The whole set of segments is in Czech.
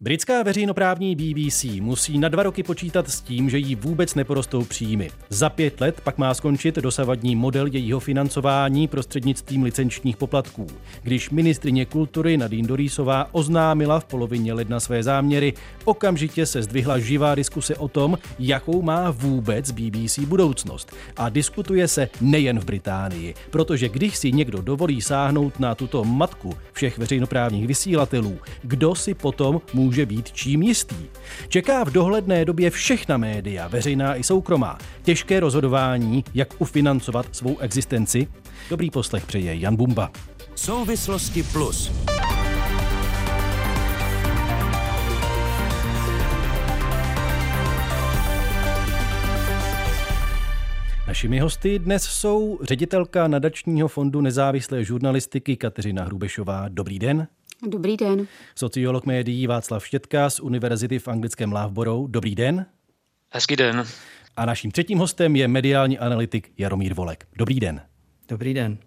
Britská veřejnoprávní BBC musí na dva roky počítat s tím, že jí vůbec neporostou příjmy. Za pět let pak má skončit dosavadní model jejího financování prostřednictvím licenčních poplatků. Když ministrině kultury Nadine Dorísová oznámila v polovině ledna své záměry, okamžitě se zdvihla živá diskuse o tom, jakou má vůbec BBC budoucnost. A diskutuje se nejen v Británii, protože když si někdo dovolí sáhnout na tuto matku všech veřejnoprávních vysílatelů, kdo si potom může může být čím jistý. Čeká v dohledné době všechna média, veřejná i soukromá, těžké rozhodování, jak ufinancovat svou existenci. Dobrý poslech přeje Jan Bumba. Souvislosti plus. Našimi hosty dnes jsou ředitelka nadačního fondu nezávislé žurnalistiky Kateřina Hrubešová. Dobrý den. Dobrý den. Sociolog médií Václav Štětka z Univerzity v anglickém Loughborough. Dobrý den. Hezký den. A naším třetím hostem je mediální analytik Jaromír Volek. Dobrý den. Dobrý den.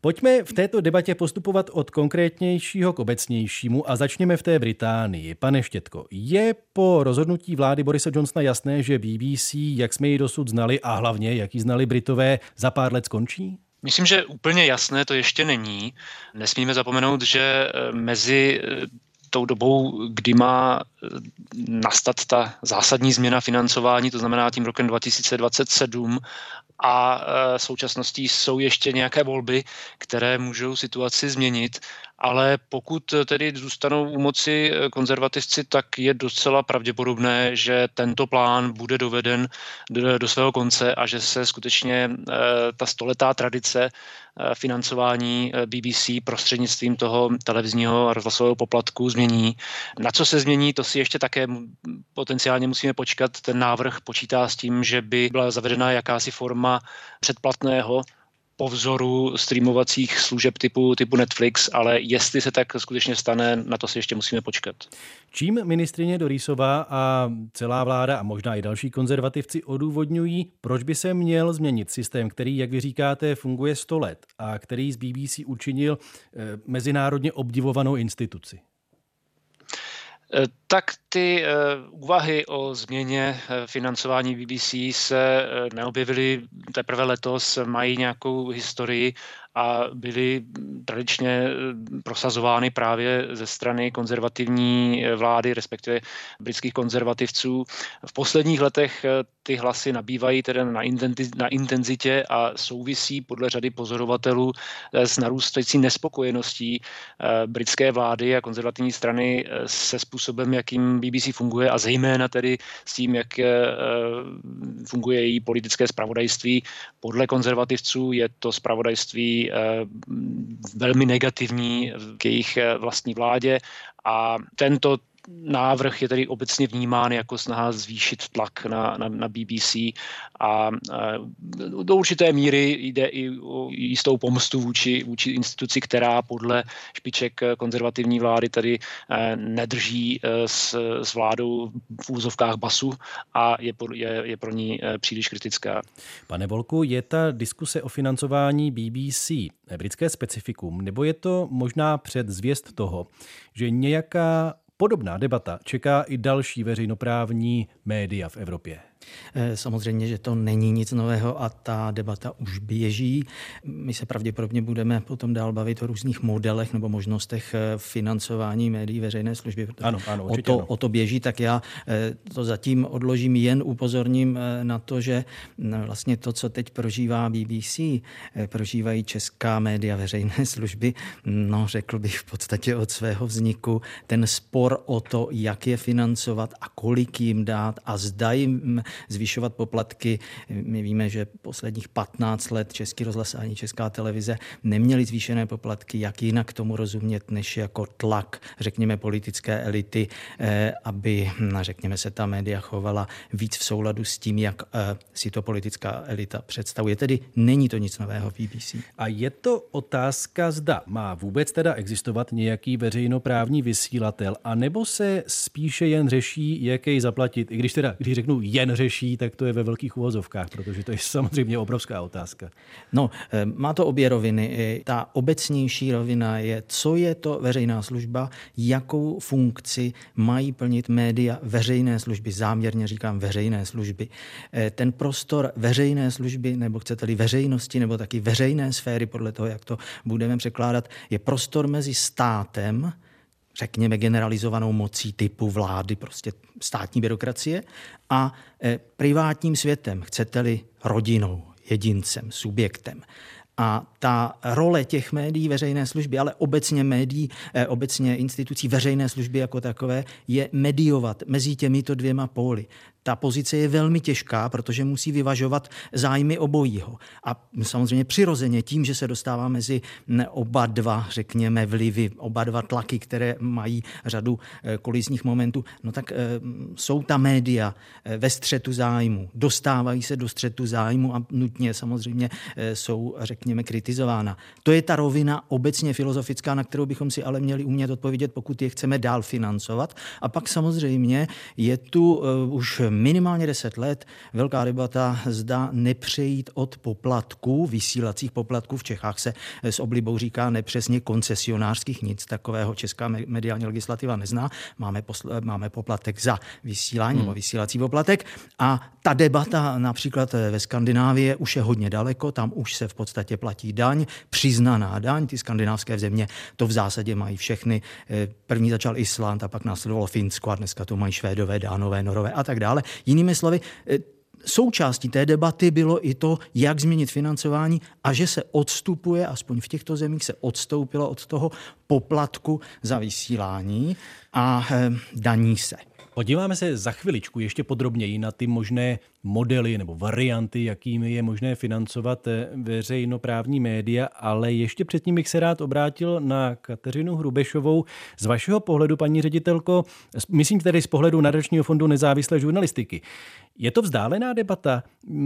Pojďme v této debatě postupovat od konkrétnějšího k obecnějšímu a začněme v té Británii. Pane Štětko, je po rozhodnutí vlády Borise Johnsona jasné, že BBC, jak jsme ji dosud znali a hlavně, jak ji znali Britové, za pár let skončí? Myslím, že úplně jasné to ještě není. Nesmíme zapomenout, že eh, mezi eh, tou dobou, kdy má eh, nastat ta zásadní změna financování, to znamená tím rokem 2027 a současností jsou ještě nějaké volby, které můžou situaci změnit ale pokud tedy zůstanou u moci konzervativci, tak je docela pravděpodobné, že tento plán bude doveden do, svého konce a že se skutečně eh, ta stoletá tradice eh, financování eh, BBC prostřednictvím toho televizního a rozhlasového poplatku změní. Na co se změní, to si ještě také potenciálně musíme počkat. Ten návrh počítá s tím, že by byla zavedena jakási forma předplatného po vzoru streamovacích služeb typu, typu Netflix, ale jestli se tak skutečně stane, na to si ještě musíme počkat. Čím ministrině Dorisová a celá vláda a možná i další konzervativci odůvodňují, proč by se měl změnit systém, který, jak vy říkáte, funguje 100 let a který z BBC učinil eh, mezinárodně obdivovanou instituci? Eh, tak ty eh, úvahy o změně eh, financování BBC se neobjevily teprve letos, mají nějakou historii a byly tradičně eh, prosazovány právě ze strany konzervativní eh, vlády, respektive britských konzervativců. V posledních letech eh, ty hlasy nabývají tedy na intenzitě a souvisí podle řady pozorovatelů s narůstající nespokojeností britské vlády a konzervativní strany se způsobem, jakým BBC funguje a zejména tedy s tím, jak funguje její politické spravodajství. Podle konzervativců je to spravodajství Eh, velmi negativní k jejich eh, vlastní vládě. A tento návrh je tedy obecně vnímán jako snaha zvýšit tlak na, na, na BBC a, do určité míry jde i o jistou pomstu vůči, vůči instituci, která podle špiček konzervativní vlády tady eh, nedrží eh, s, s vládou v úzovkách basu a je, je, je pro ní eh, příliš kritická. Pane Volku, je ta diskuse o financování BBC britské specifikum, nebo je to možná předzvěst toho, že nějaká Podobná debata čeká i další veřejnoprávní média v Evropě. Eh, samozřejmě, že to není nic nového a ta debata už běží. My se pravděpodobně budeme potom dál bavit o různých modelech nebo možnostech eh, financování médií veřejné služby. Ano, ano, o, to, o to běží, tak já eh, to zatím odložím, jen upozorním na to, že mm, vlastně to, co teď prožívá BBC, prožívají česká média veřejné služby, no řekl bych v podstatě od svého vzniku, ten spor o to, jak je financovat a kolik jim dát a zda jim zvyšovat poplatky. My víme, že posledních 15 let Český rozhlas ani Česká televize neměli zvýšené poplatky, jak jinak tomu rozumět, než jako tlak, řekněme, politické elity, eh, aby, hm, řekněme, se ta média chovala víc v souladu s tím, jak eh, si to politická elita představuje. Tedy není to nic nového v BBC. A je to otázka, zda má vůbec teda existovat nějaký veřejnoprávní vysílatel, anebo se spíše jen řeší, jak jej zaplatit, i když teda, když řeknu jen řeší, řeší, tak to je ve velkých uvozovkách, protože to je samozřejmě obrovská otázka. No, eh, má to obě roviny. Ta obecnější rovina je, co je to veřejná služba, jakou funkci mají plnit média veřejné služby, záměrně říkám veřejné služby. Eh, ten prostor veřejné služby, nebo chcete-li veřejnosti, nebo taky veřejné sféry, podle toho, jak to budeme překládat, je prostor mezi státem, řekněme, generalizovanou mocí typu vlády, prostě státní byrokracie, a e, privátním světem, chcete-li rodinou, jedincem, subjektem. A ta role těch médií veřejné služby, ale obecně médií, eh, obecně institucí veřejné služby jako takové, je mediovat mezi těmito dvěma póly ta pozice je velmi těžká, protože musí vyvažovat zájmy obojího. A samozřejmě přirozeně tím, že se dostává mezi oba dva, řekněme, vlivy, oba dva tlaky, které mají řadu eh, kolizních momentů, no tak eh, jsou ta média eh, ve střetu zájmu, dostávají se do střetu zájmu a nutně samozřejmě jsou, řekněme, kritizována. To je ta rovina obecně filozofická, na kterou bychom si ale měli umět odpovědět, pokud je chceme dál financovat. A pak samozřejmě je tu už minimálně 10 let velká debata zda nepřejít od poplatků, vysílacích poplatků. V Čechách se s oblibou říká nepřesně koncesionářských, nic takového česká mediální legislativa nezná. Máme, posl- máme poplatek za vysílání hmm. nebo vysílací poplatek a ta debata například ve Skandinávii už je hodně daleko, tam už se v podstatě platí daň, přiznaná daň, ty skandinávské země to v zásadě mají všechny. Eh, první začal Island a pak následovalo Finsko a dneska to mají Švédové, Dánové, Norové a tak dále. Jinými slovy, eh, součástí té debaty bylo i to, jak změnit financování a že se odstupuje, aspoň v těchto zemích se odstoupilo od toho poplatku za vysílání a eh, daní se. Podíváme se za chviličku ještě podrobněji na ty možné modely nebo varianty, jakými je možné financovat eh, veřejnoprávní média, ale ještě předtím bych se rád obrátil na Kateřinu Hrubešovou. Z vašeho pohledu, paní ředitelko, myslím tedy z pohledu Nadačního fondu nezávislé žurnalistiky, je to vzdálená debata?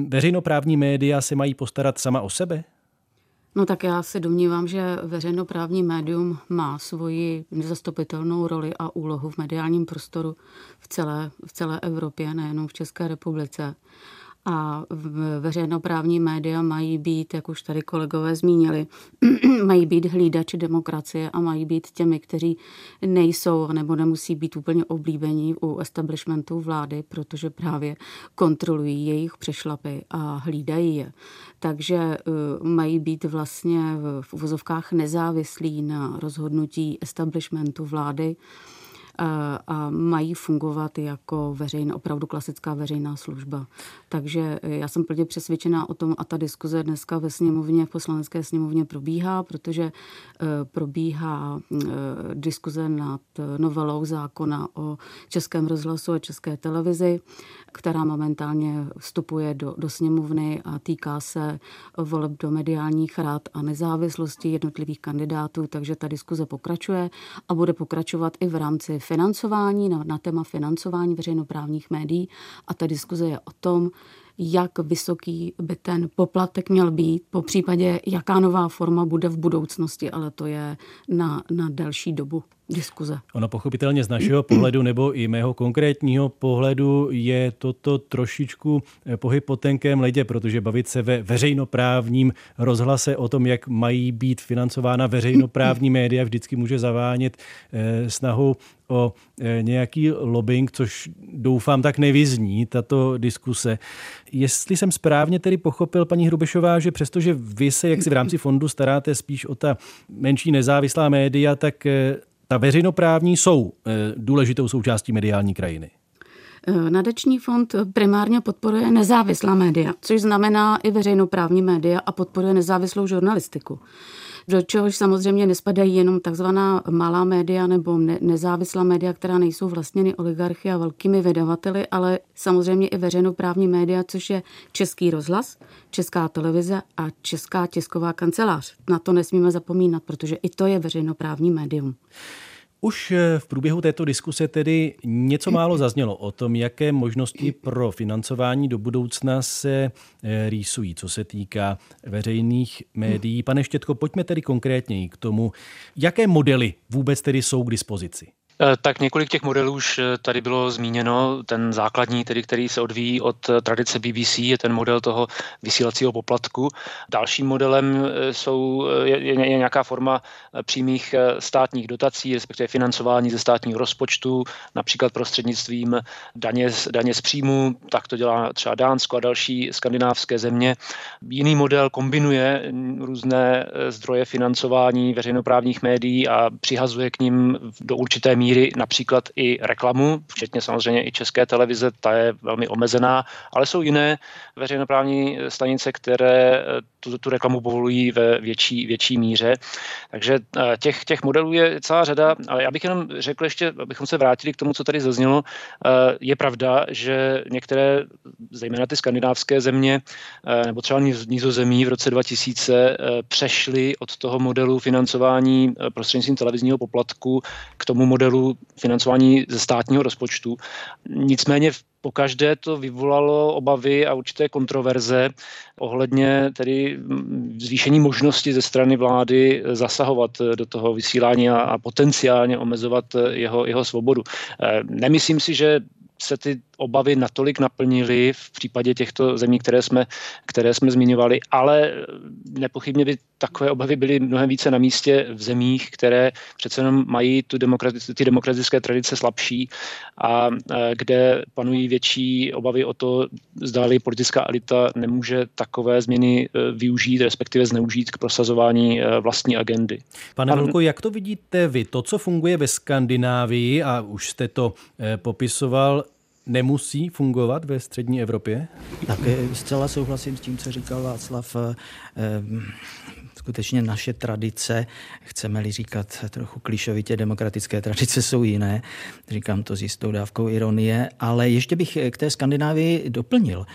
Veřejnoprávní média se mají postarat sama o sebe? No tak já se domnívám, že veřejnoprávní médium má svoji nezastupitelnou roli a úlohu v mediálním prostoru v celé, v celé Evropě, nejenom v České republice. A veřejnoprávní média mají být, jak už tady kolegové zmínili, mají být hlídači demokracie a mají být těmi, kteří nejsou nebo nemusí být úplně oblíbení u establishmentu vlády, protože právě kontrolují jejich přešlapy a hlídají je. Takže uh, mají být vlastně v uvozovkách nezávislí na rozhodnutí establishmentu vlády a mají fungovat jako veřejná, opravdu klasická veřejná služba. Takže já jsem plně přesvědčená o tom a ta diskuze dneska ve sněmovně, v poslanecké sněmovně probíhá, protože e, probíhá e, diskuze nad novelou zákona o českém rozhlasu a české televizi, která momentálně vstupuje do, do sněmovny a týká se voleb do mediálních rád a nezávislosti jednotlivých kandidátů, takže ta diskuze pokračuje a bude pokračovat i v rámci financování, na, na téma financování veřejnoprávních médií. A ta diskuze je o tom, jak vysoký by ten poplatek měl být, po případě jaká nová forma bude v budoucnosti, ale to je na, na delší dobu diskuze. Ono pochopitelně z našeho pohledu nebo i mého konkrétního pohledu je toto trošičku eh, pohyb po tenkém ledě, protože bavit se ve veřejnoprávním rozhlase o tom, jak mají být financována veřejnoprávní média, vždycky může zavánět eh, snahou o eh, nějaký lobbying, což doufám tak nevyzní, tato diskuse. Jestli jsem správně tedy pochopil, paní Hrubešová, že přestože vy se jak si v rámci fondu staráte spíš o ta menší nezávislá média, tak ta veřejnoprávní jsou eh, důležitou součástí mediální krajiny. Eh, Nadační fond primárně podporuje nezávislá média, což znamená i veřejnoprávní média a podporuje nezávislou žurnalistiku do čehož samozřejmě nespadají jenom takzvaná malá média nebo ne, nezávislá média, která nejsou vlastněny oligarchy a velkými vydavateli, ale samozřejmě i veřejnoprávní média, což je Český rozhlas, Česká televize a Česká tisková kancelář. Na to nesmíme zapomínat, protože i to je veřejnoprávní médium. Už eh, v průběhu této diskuse tedy něco málo zaznělo o tom, jaké možnosti pro financování do budoucna se eh, rýsují, co se týká veřejných médií. Pane Štětko, pojďme tedy konkrétněji k tomu, jaké modely vůbec tedy jsou k dispozici. Eh, tak několik těch modelů už eh, tady bylo zmíněno. Ten základní, tedy, který se odvíjí od eh, tradice BBC, je ten model toho vysílacího poplatku. Dalším modelem jsou, je, je nějaká forma přímých státních dotací, respektive financování ze státního rozpočtu, například prostřednictvím daně, daně z příjmu, tak to dělá třeba Dánsko a další skandinávské země. Jiný model kombinuje různé zdroje financování veřejnoprávních médií a přihazuje k ním do určité míry míry například i reklamu, včetně samozřejmě i české televize, ta je velmi omezená, ale jsou jiné veřejnoprávní stanice, které eh, tu, tu reklamu povolují ve větší, větší míře. Takže eh, těch, těch modelů je celá řada, ale já bych jenom řekl ještě, abychom se vrátili k tomu, co tady zaznělo. Eh, je pravda, že některé, zejména ty skandinávské země, nebo třeba nízozemí v roce 2000 přešly od toho modelu financování prostřednictvím televizního poplatku k tomu modelu modelu financování ze státního rozpočtu. Nicméně po každé to vyvolalo obavy a určité kontroverze ohledně tedy zvýšení možnosti ze strany vlády zasahovat do toho vysílání a, a potenciálně omezovat jeho, jeho svobodu. Eh, nemyslím si, že se ty obavy natolik naplnily v případě těchto zemí, které jsme, které jsme zmiňovali, ale nepochybně by takové obavy byly mnohem více na místě v zemích, které přece jenom mají tu demokrati- ty demokratické tradice slabší a kde panují větší obavy o to, zdáli politická elita nemůže takové změny e, využít, respektive zneužít k prosazování e, vlastní agendy. Pane Velko, jak to vidíte vy? To, co funguje ve Skandinávii, a už jste to e, popisoval, nemusí fungovat ve střední Evropě? Tak eh, zcela souhlasím s tím, co říkal Václav. Eh, skutečně naše tradice, chceme-li říkat trochu klišovitě, demokratické tradice jsou jiné, říkám to s jistou dávkou ironie, ale ještě bych k té Skandinávii doplnil.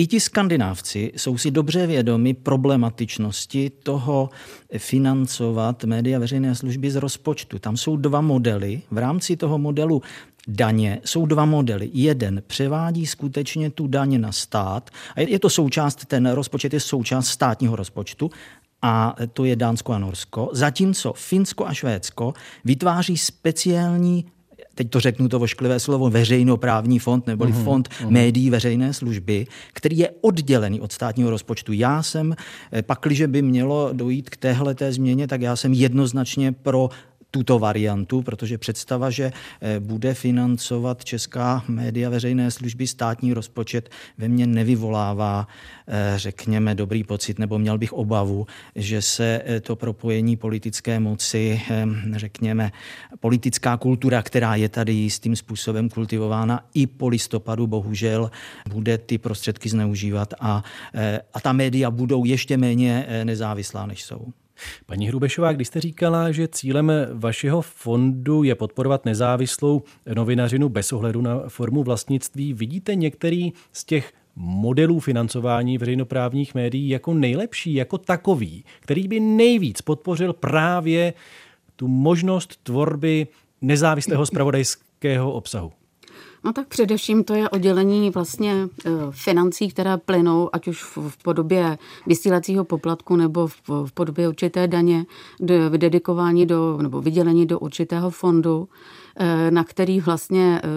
I ti skandinávci jsou si dobře vědomi problematičnosti toho financovat média veřejné služby z rozpočtu. Tam jsou dva modely. V rámci toho modelu daně jsou dva modely. Jeden převádí skutečně tu daně na stát a je to součást, ten rozpočet je součást státního rozpočtu a to je Dánsko a Norsko, zatímco Finsko a Švédsko vytváří speciální teď to řeknu to vošklivé slovo, veřejnoprávní fond neboli uh-huh, fond uh-huh. médií veřejné služby, který je oddělený od státního rozpočtu. Já jsem, eh, pakliže by mělo dojít k téhle té změně, tak já jsem jednoznačně pro tuto variantu, protože představa, že eh, bude financovat česká média veřejné služby státní rozpočet ve mně nevyvolává, eh, řekněme, dobrý pocit, nebo měl bych obavu, že se eh, to propojení politické moci, řekněme, politická kultura, která je tady jistým způsobem kultivována i po listopadu, bohužel, bude ty prostředky zneužívat a, a ta média budou ještě méně nezávislá, než jsou. Paní Hrubešová, když jste říkala, že cílem vašeho fondu je podporovat nezávislou novinařinu bez ohledu na formu vlastnictví, vidíte některý z těch modelů financování veřejnoprávních médií jako nejlepší, jako takový, který by nejvíc podpořil právě tu možnost tvorby nezávislého spravodajského obsahu? No tak především to je oddělení vlastně eh, financí, které plynou, ať už v podobě vysílacího poplatku nebo v podobě určité daně, dedikování do, nebo vydělení do určitého fondu. Eh, na který vlastně eh,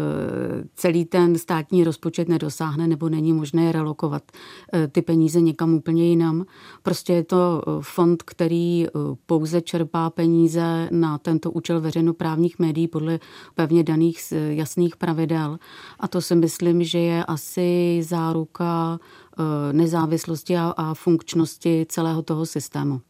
celý ten státní rozpočet nedosáhne nebo není možné relokovat eh, ty peníze někam úplně jinam. Prostě je to fond, který pouze čerpá peníze na tento účel veřejnoprávních médií podle pevně daných jasných pravidel. A to si myslím, že je asi záruka nezávislosti a funkčnosti celého toho systému.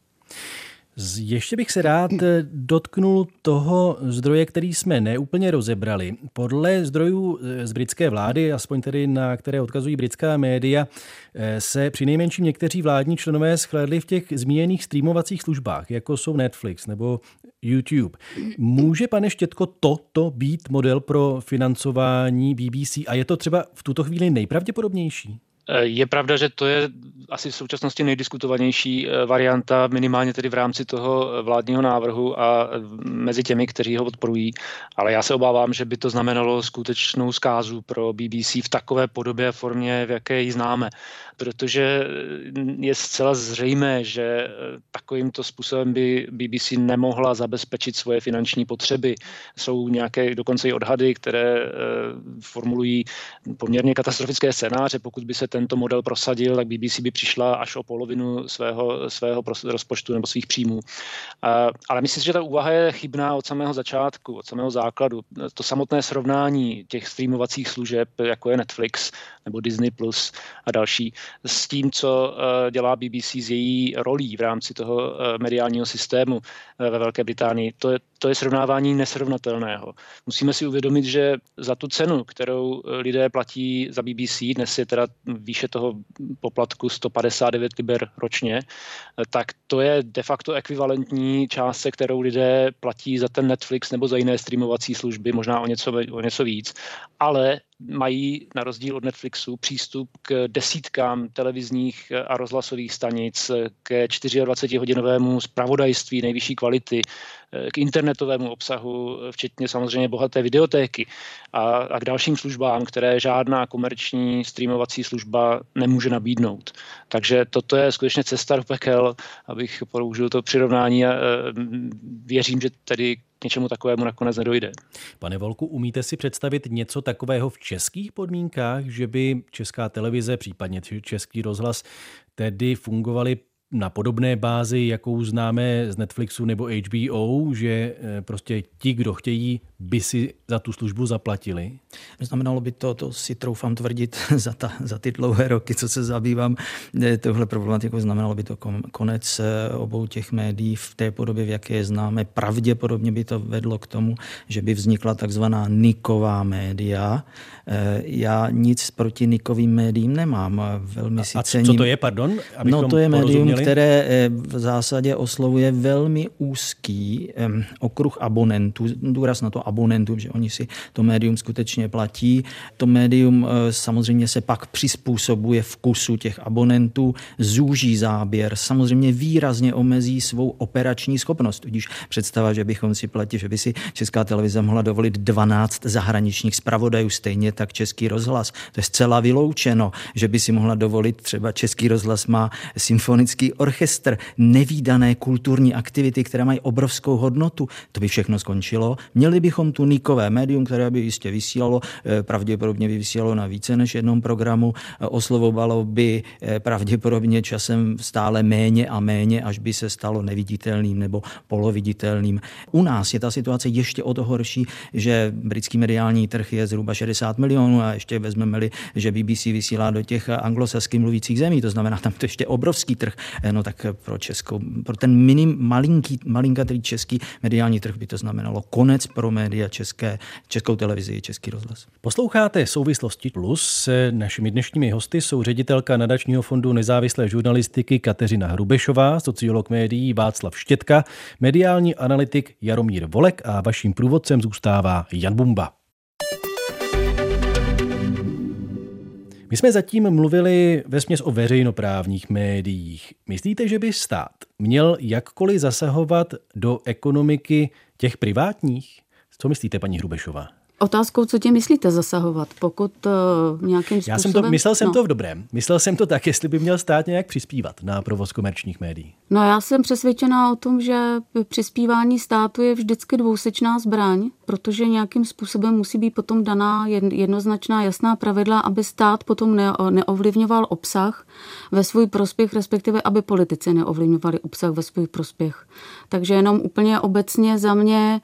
Ještě bych se rád eh, dotknul toho zdroje, který jsme neúplně rozebrali. Podle zdrojů eh, z britské vlády, aspoň tedy na které odkazují britská média, eh, se při nejmenším někteří vládní členové schlédli v těch zmíněných streamovacích službách, jako jsou Netflix nebo YouTube. Může, pane Štětko, toto být model pro financování BBC a je to třeba v tuto chvíli nejpravděpodobnější? Eh, je pravda, že to je asi v současnosti nejdiskutovanější eh, varianta, minimálně tedy v rámci toho vládního návrhu a mezi těmi, kteří ho podporují. Ale já se obávám, že by to znamenalo skutečnou zkázu pro BBC v takové podobě a formě, v jaké ji známe. Protože je zcela zřejmé, že takovýmto způsobem by BBC nemohla zabezpečit svoje finanční potřeby. Jsou nějaké dokonce i odhady, které eh, formulují poměrně katastrofické scénáře, pokud by se tento model prosadil, tak BBC by přišla až o polovinu svého, svého rozpočtu nebo svých příjmů. Ale myslím si, že ta úvaha je chybná od samého začátku, od samého základu. To samotné srovnání těch streamovacích služeb, jako je Netflix nebo Disney Plus a další, s tím, co eh, dělá BBC s její rolí v rámci toho eh, mediálního systému eh, ve Velké Británii, to je, to je srovnávání nesrovnatelného. Musíme si uvědomit, že za tu cenu, kterou lidé platí za BBC, dnes je teda výše toho poplatku 159 liber ročně, tak to je de facto ekvivalentní částce, kterou lidé platí za ten Netflix nebo za jiné streamovací služby, možná o něco, o něco víc, ale mají na rozdíl od Netflixu přístup k desítkám televizních a rozhlasových stanic, ke 24-hodinovému zpravodajství nejvyšší kvality, k internetovému obsahu, včetně samozřejmě bohaté videotéky a, a k dalším službám, které žádná komerční streamovací služba nemůže nabídnout. Takže toto je skutečně cesta do pekel, abych použil to přirovnání a e, věřím, že tedy k něčemu takovému nakonec nedojde. Pane Volku, umíte si představit něco takového v českých podmínkách, že by česká televize, případně český rozhlas, tedy fungovaly na podobné bázi, jakou známe z Netflixu nebo HBO, že eh, prostě ti, kdo chtějí, by si za tu službu zaplatili? Znamenalo by to, to si troufám tvrdit za, ta, za ty dlouhé roky, co se zabývám eh, tohle problematikou, znamenalo by to konec eh, obou těch médií v té podobě, v jaké je známe. Pravděpodobně by to vedlo k tomu, že by vznikla takzvaná niková média. Já nic proti nikovým médiím nemám. Velmi si a cením. co to je, pardon? No to je médium, které eh, v zásadě oslovuje velmi úzký okruh abonentů, důraz na to abonentů, že oni si to médium skutečně platí. To médium eh, samozřejmě se pak přizpůsobuje vkusu těch abonentů, zúží záběr, samozřejmě výrazně omezí svou operační schopnost. Tudíž představa, že bychom si platili, že by si Česká televize mohla dovolit 12 zahraničních zpravodajů, stejně tak Český rozhlas. To je zcela vyloučeno, že by si mohla dovolit třeba Český rozhlas má symfonický orchestr, nevýdané kulturní aktivity, které mají obrovskou hodnotu. To by všechno skončilo. Měli bychom tu nikové médium, které by jistě vysílalo, eh, pravděpodobně by vysílalo na více než jednom programu, eh, oslovovalo by eh, pravděpodobně časem stále méně a méně, až by se stalo neviditelným nebo poloviditelným. U nás je ta situace ještě o to horší, že britský mediální trh je zhruba 60 milionů a ještě vezmeme-li, že BBC vysílá do těch anglosaským mluvících zemí, to znamená tam to ještě obrovský trh no tak pro Českou, pro ten minim, malinký, malinkatý český mediální trh by to znamenalo konec pro média české, českou televizi, český rozhlas. Posloucháte Souvislosti Plus. Našimi dnešními hosty jsou ředitelka nadačního fondu nezávislé žurnalistiky Kateřina Hrubešová, sociolog médií Václav Štětka, mediální analytik Jaromír Volek a vaším průvodcem zůstává Jan Bumba. My jsme zatím mluvili ve směs o veřejnoprávních médiích. Myslíte, že by stát měl jakkoliv zasahovat do ekonomiky těch privátních? Co myslíte, paní Hrubešová? Otázkou, co tím myslíte zasahovat, pokud uh, nějakým způsobem... Já jsem to, myslel jsem no. to v dobrém. Myslel jsem to tak, jestli by měl stát nějak přispívat na provoz komerčních médií. No já jsem přesvědčená o tom, že přispívání státu je vždycky dvousečná zbraň, protože nějakým způsobem musí být potom daná jednoznačná jasná pravidla, aby stát potom neovlivňoval obsah ve svůj prospěch, respektive aby politici neovlivňovali obsah ve svůj prospěch. Takže jenom úplně obecně za mě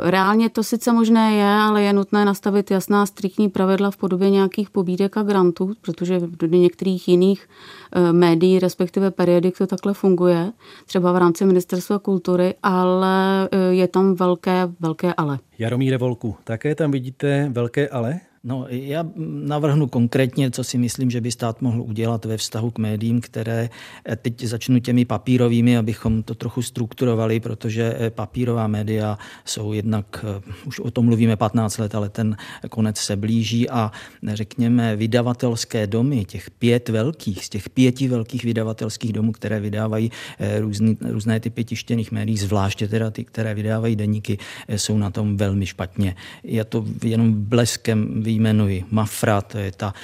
reálně to sice možné je, ale je nutné nastavit jasná striktní pravidla v podobě nějakých pobídek a grantů, protože do některých jiných eh, médií, respektive periodik to takhle funguje, třeba v rámci Ministerstva kultury, ale eh, je tam velké, velké ale. Jaromíre Volku, také tam vidíte velké ale? No, já navrhnu konkrétně, co si myslím, že by stát mohl udělat ve vztahu k médiím, které eh, teď začnu těmi papírovými, abychom to trochu strukturovali, protože eh, papírová média jsou jednak, eh, už o tom mluvíme 15 let, ale ten konec se blíží a řekněme vydavatelské domy, těch pět velkých, z těch pěti velkých vydavatelských domů, které vydávají různý, různé typy tištěných médií, zvláště teda ty, které vydávají deníky, jsou na tom velmi špatně. Je to jenom bleskem vyjmenuji. Mafra, to je, ta,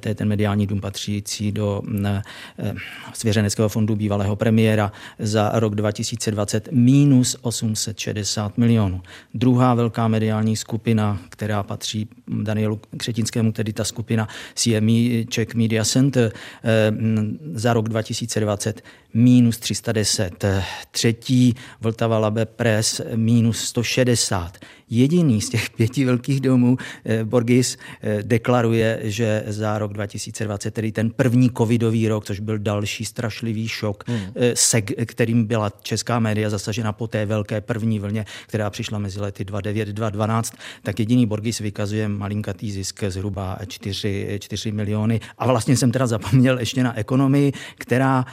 to je ten mediální dům patřící do eh, Svěřeneckého fondu bývalého premiéra za rok 2020 minus 860 milionů. Druhá velká mediální skupina, která patří Danielu Křetinskému, tedy ta skupina CME Czech Media Center eh, za rok 2020 minus 310. Třetí Vltava Labe Press minus 160 jediný z těch pěti velkých domů, eh, Borgis, eh, deklaruje, že za rok 2020, tedy ten první covidový rok, což byl další strašlivý šok, hmm. Eh, se kterým byla česká média zasažena po té velké první vlně, která přišla mezi lety 2009 2012, tak jediný Borgis vykazuje malinkatý zisk zhruba 4, 4 miliony. A vlastně jsem teda zapomněl ještě na ekonomii, která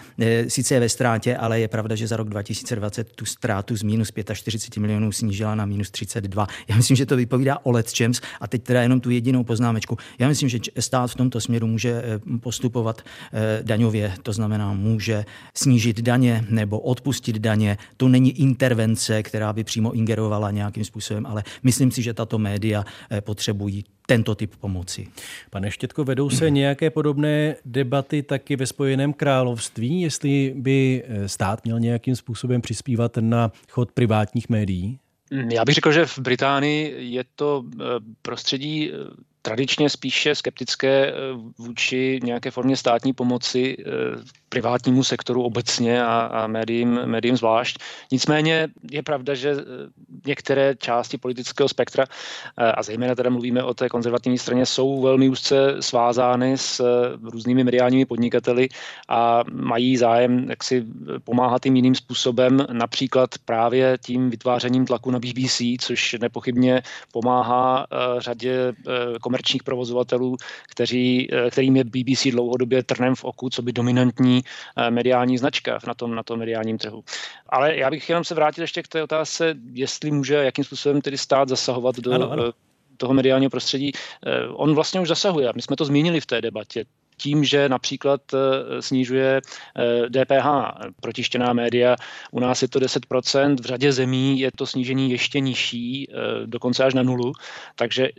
sice je ve ztrátě, ale je pravda, že za rok 2020 tu ztrátu z minus 45 milionů snížila na minus 32 třeba. Já myslím, že to vypovídá o Let's Champs a teď teda jenom tu jedinou poznámečku. Já myslím, že stát v tomto směru může eh, postupovat eh, daňově, to znamená může snížit daně nebo odpustit daně. To není intervence, která by přímo ingerovala nějakým způsobem, ale myslím si, že tato média eh, potřebují tento typ pomoci. Pane Štětko, vedou se nějaké podobné debaty taky ve Spojeném království, jestli by stát měl nějakým způsobem přispívat na chod privátních médií? Já bych řekl, že v Británii je to eh, prostředí eh, tradičně spíše skeptické eh, vůči nějaké formě státní pomoci privátnímu sektoru obecně a, a médiím, médiím zvlášť. Nicméně je pravda, že některé části politického spektra, a zejména teda mluvíme o té konzervativní straně, jsou velmi úzce svázány s různými mediálními podnikateli a mají zájem jak si pomáhat jim jiným způsobem, například právě tím vytvářením tlaku na BBC, což nepochybně pomáhá řadě komerčních provozovatelů, kteří, eh, kterým je BBC dlouhodobě trnem v oku, co by dominantní eh, mediální značka na tom, na tom mediálním trhu. Ale já bych jenom se vrátil ještě k té otázce, jestli může, jakým způsobem tedy stát zasahovat do ano, ano eh, toho mediálního prostředí. On vlastně už zasahuje. My jsme to zmínili v té debatě tím, že například eh, snižuje DPH eh, protištěná média. U nás je to 10%, v řadě zemí je to snížení ještě nižší, eh, dokonce až na nulu. Takže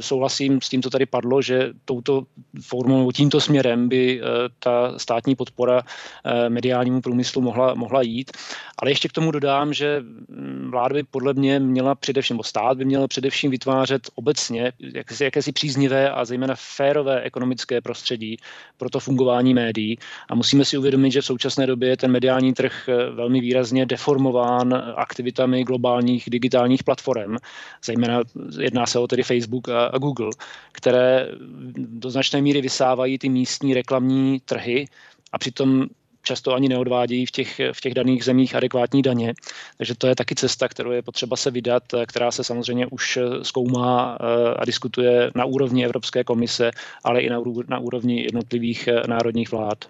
souhlasím s tím, co tady padlo, že touto formou, tímto směrem by ta státní podpora mediálnímu průmyslu mohla, mohla jít. Ale ještě k tomu dodám, že mm, vláda by podle mě měla především, nebo stát by měl především vytvářet obecně jakési, jakési příznivé a zejména férové ekonomické prostředí pro to fungování médií. A musíme si uvědomit, že v současné době je ten mediální trh eh, velmi výrazně deformován aktivitami globálních digitálních platform. Zejména jedná se o tedy Facebook a, a Google, které do značné míry vysávají ty místní reklamní trhy a přitom často ani neodvádějí v těch, v těch daných zemích adekvátní daně. Takže to je taky cesta, kterou je potřeba se vydat, která se samozřejmě už zkoumá eh, a diskutuje na úrovni Evropské komise, ale i na úrovni jednotlivých eh, národních vlád.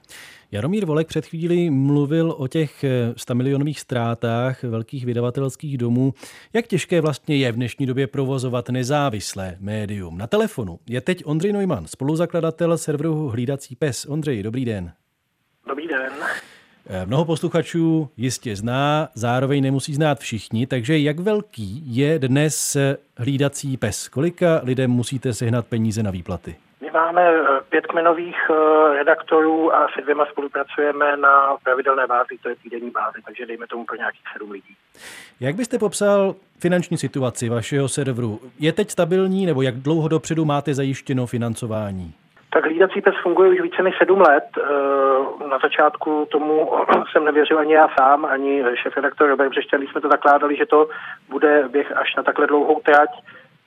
Jaromír Volek před chvílí mluvil o těch 100 eh, milionových ztrátách velkých vydavatelských domů. Jak těžké vlastně je v dnešní době provozovat nezávislé médium? Na telefonu je teď Ondřej Neumann, spoluzakladatel serveru Hlídací pes. Ondřej, dobrý den. Dobrý den. Eh, mnoho posluchačů jistě zná, zároveň nemusí znát všichni, takže jak velký je dnes hlídací pes? Kolika lidem musíte sehnat peníze na výplaty? My máme eh, pět kmenových eh, redaktorů a se dvěma spolupracujeme na pravidelné bázi, to je týdenní bázi, takže dejme tomu pro nějakých sedm lidí. Jak byste popsal finanční situaci vašeho serveru? Je teď stabilní nebo jak dlouho dopředu máte zajištěno financování? Tak hlídací pes funguje už více než sedm let. Na začátku tomu jsem nevěřil ani já sám, ani šéf redaktor Robert Břešťan, jsme to zakládali, že to bude běh až na takhle dlouhou trať.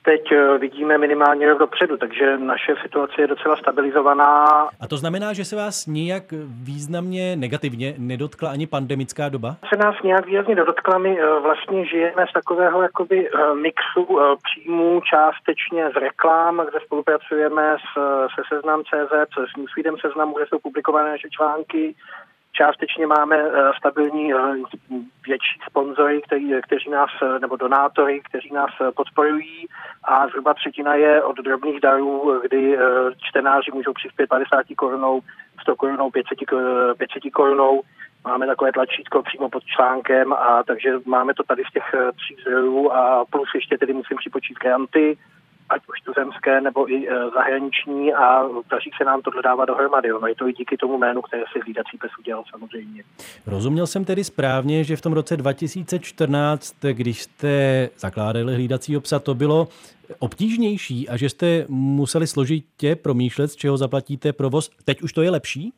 Teď eh, vidíme minimálně rok dopředu, takže naše situace je docela stabilizovaná. A to znamená, že se vás nijak významně negativně nedotkla ani pandemická doba? Se nás nějak výrazně nedotkla, my eh, vlastně žijeme z takového jakoby eh, mixu příjmů částečně z reklám, kde spolupracujeme s, se Seznam.cz, s Newsfeedem Seznam, kde jsou publikované naše články, Částečně máme eh, stabilní eh, větší sponzory, který, kteří nás, eh, nebo donátory, kteří nás podporují a zhruba třetina je od drobných darů, kdy čtenáři můžou přispět 50 korunou, 100 korunou, 500, 500 korunou. Máme takové tlačítko přímo pod článkem a takže máme to tady z těch tří zdrojů a plus ještě tedy musím připočít granty, ať už tuzemské nebo i e, zahraniční a daří se nám to dodává dohromady. Ono je to i díky tomu jménu, které si hlídací pes udělal samozřejmě. Rozuměl jsem tedy správně, že v tom roce 2014, když jste zakládali hlídací psa, to bylo obtížnější a že jste museli složitě promýšlet, z čeho zaplatíte provoz. Teď už to je lepší?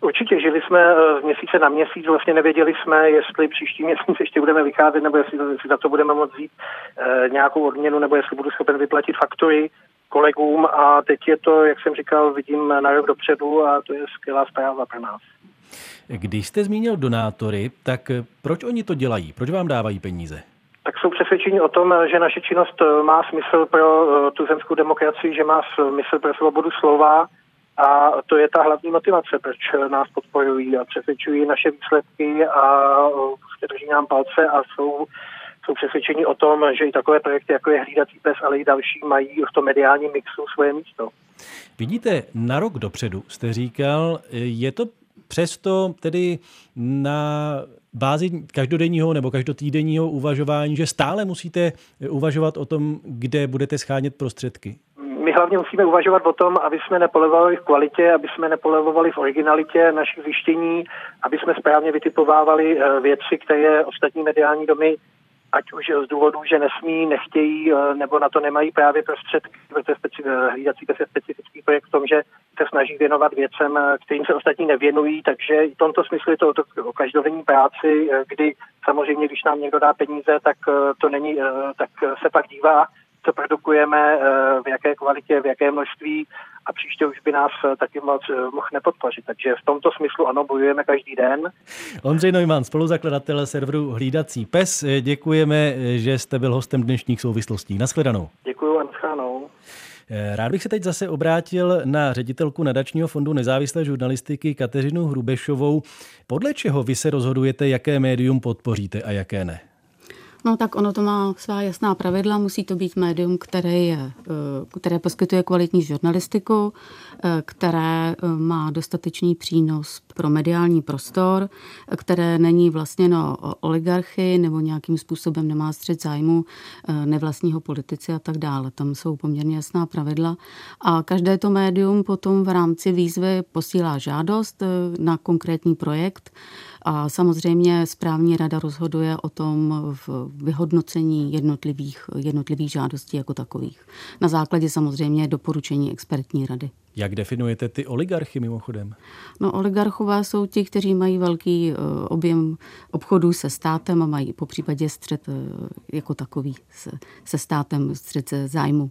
Určitě, žili jsme eh, z měsíce na měsíc, vlastně nevěděli jsme, jestli příští měsíc ještě budeme vycházet, nebo jestli, jestli za to budeme moct vzít e, nějakou odměnu, nebo jestli budu schopen vyplatit faktury kolegům a teď je to, jak jsem říkal, vidím na rok dopředu a to je skvělá zpráva pro nás. Když jste zmínil donátory, tak proč oni to dělají? Proč vám dávají peníze? tak jsou přesvědčeni o tom, že naše činnost má smysl pro eh, tu zemskou demokracii, že má smysl pro svobodu slova a to je ta hlavní motivace, proč nás podporují a přesvědčují naše výsledky a prostě drží nám palce a jsou, jsou přesvědčeni o tom, že i takové projekty, jako je Hlídací pes, ale i další, mají v tom mediálním mixu svoje místo. Vidíte, na rok dopředu jste říkal, je to přesto tedy na bázi každodenního nebo každotýdenního uvažování, že stále musíte uvažovat o tom, kde budete schánět prostředky? Hlavně musíme uvažovat o tom, aby jsme nepolevovali v kvalitě, aby jsme nepolevovali v originalitě našich zjištění, aby jsme správně vytipovávali eh, věci, které ostatní mediální domy ať už z důvodu, že nesmí, nechtějí eh, nebo na to nemají právě prostředky, protože speci- eh, hlídací je specifický projekt v tom, že se snaží věnovat věcem, kterým se ostatní nevěnují, takže v tomto smyslu je to o každodenní práci, kdy samozřejmě, když nám někdo dá peníze, tak to není, tak se pak dívá co produkujeme, eh, v jaké kvalitě, v jaké množství a příště už by nás eh, taky moc eh, mohl nepodpořit. Takže v tomto smyslu ano, bojujeme každý den. Ondřej Neumann, spoluzakladatel serveru Hlídací pes, děkujeme, že jste byl hostem dnešních souvislostí. Naschledanou. Děkuji a naschledanou. Rád bych se teď zase obrátil na ředitelku nadačního fondu nezávislé žurnalistiky Kateřinu Hrubešovou. Podle čeho vy se rozhodujete, jaké médium podpoříte a jaké ne? No tak ono to má svá jasná pravidla. Musí to být médium, které, je, eh, které poskytuje kvalitní žurnalistiku, eh, které eh, má dostatečný přínos pro mediální prostor, které není vlastně no oligarchy nebo nějakým způsobem nemá střed zájmu nevlastního politici a tak dále. Tam jsou poměrně jasná pravidla. A každé to médium potom v rámci výzvy posílá žádost na konkrétní projekt, a samozřejmě správní rada rozhoduje o tom v vyhodnocení jednotlivých, jednotlivých žádostí jako takových. Na základě samozřejmě doporučení expertní rady. Jak definujete ty oligarchy mimochodem? No, oligarchové jsou ti, kteří mají velký uh, objem obchodů se státem a mají po případě střed uh, jako takový se, se státem, střed zájmu.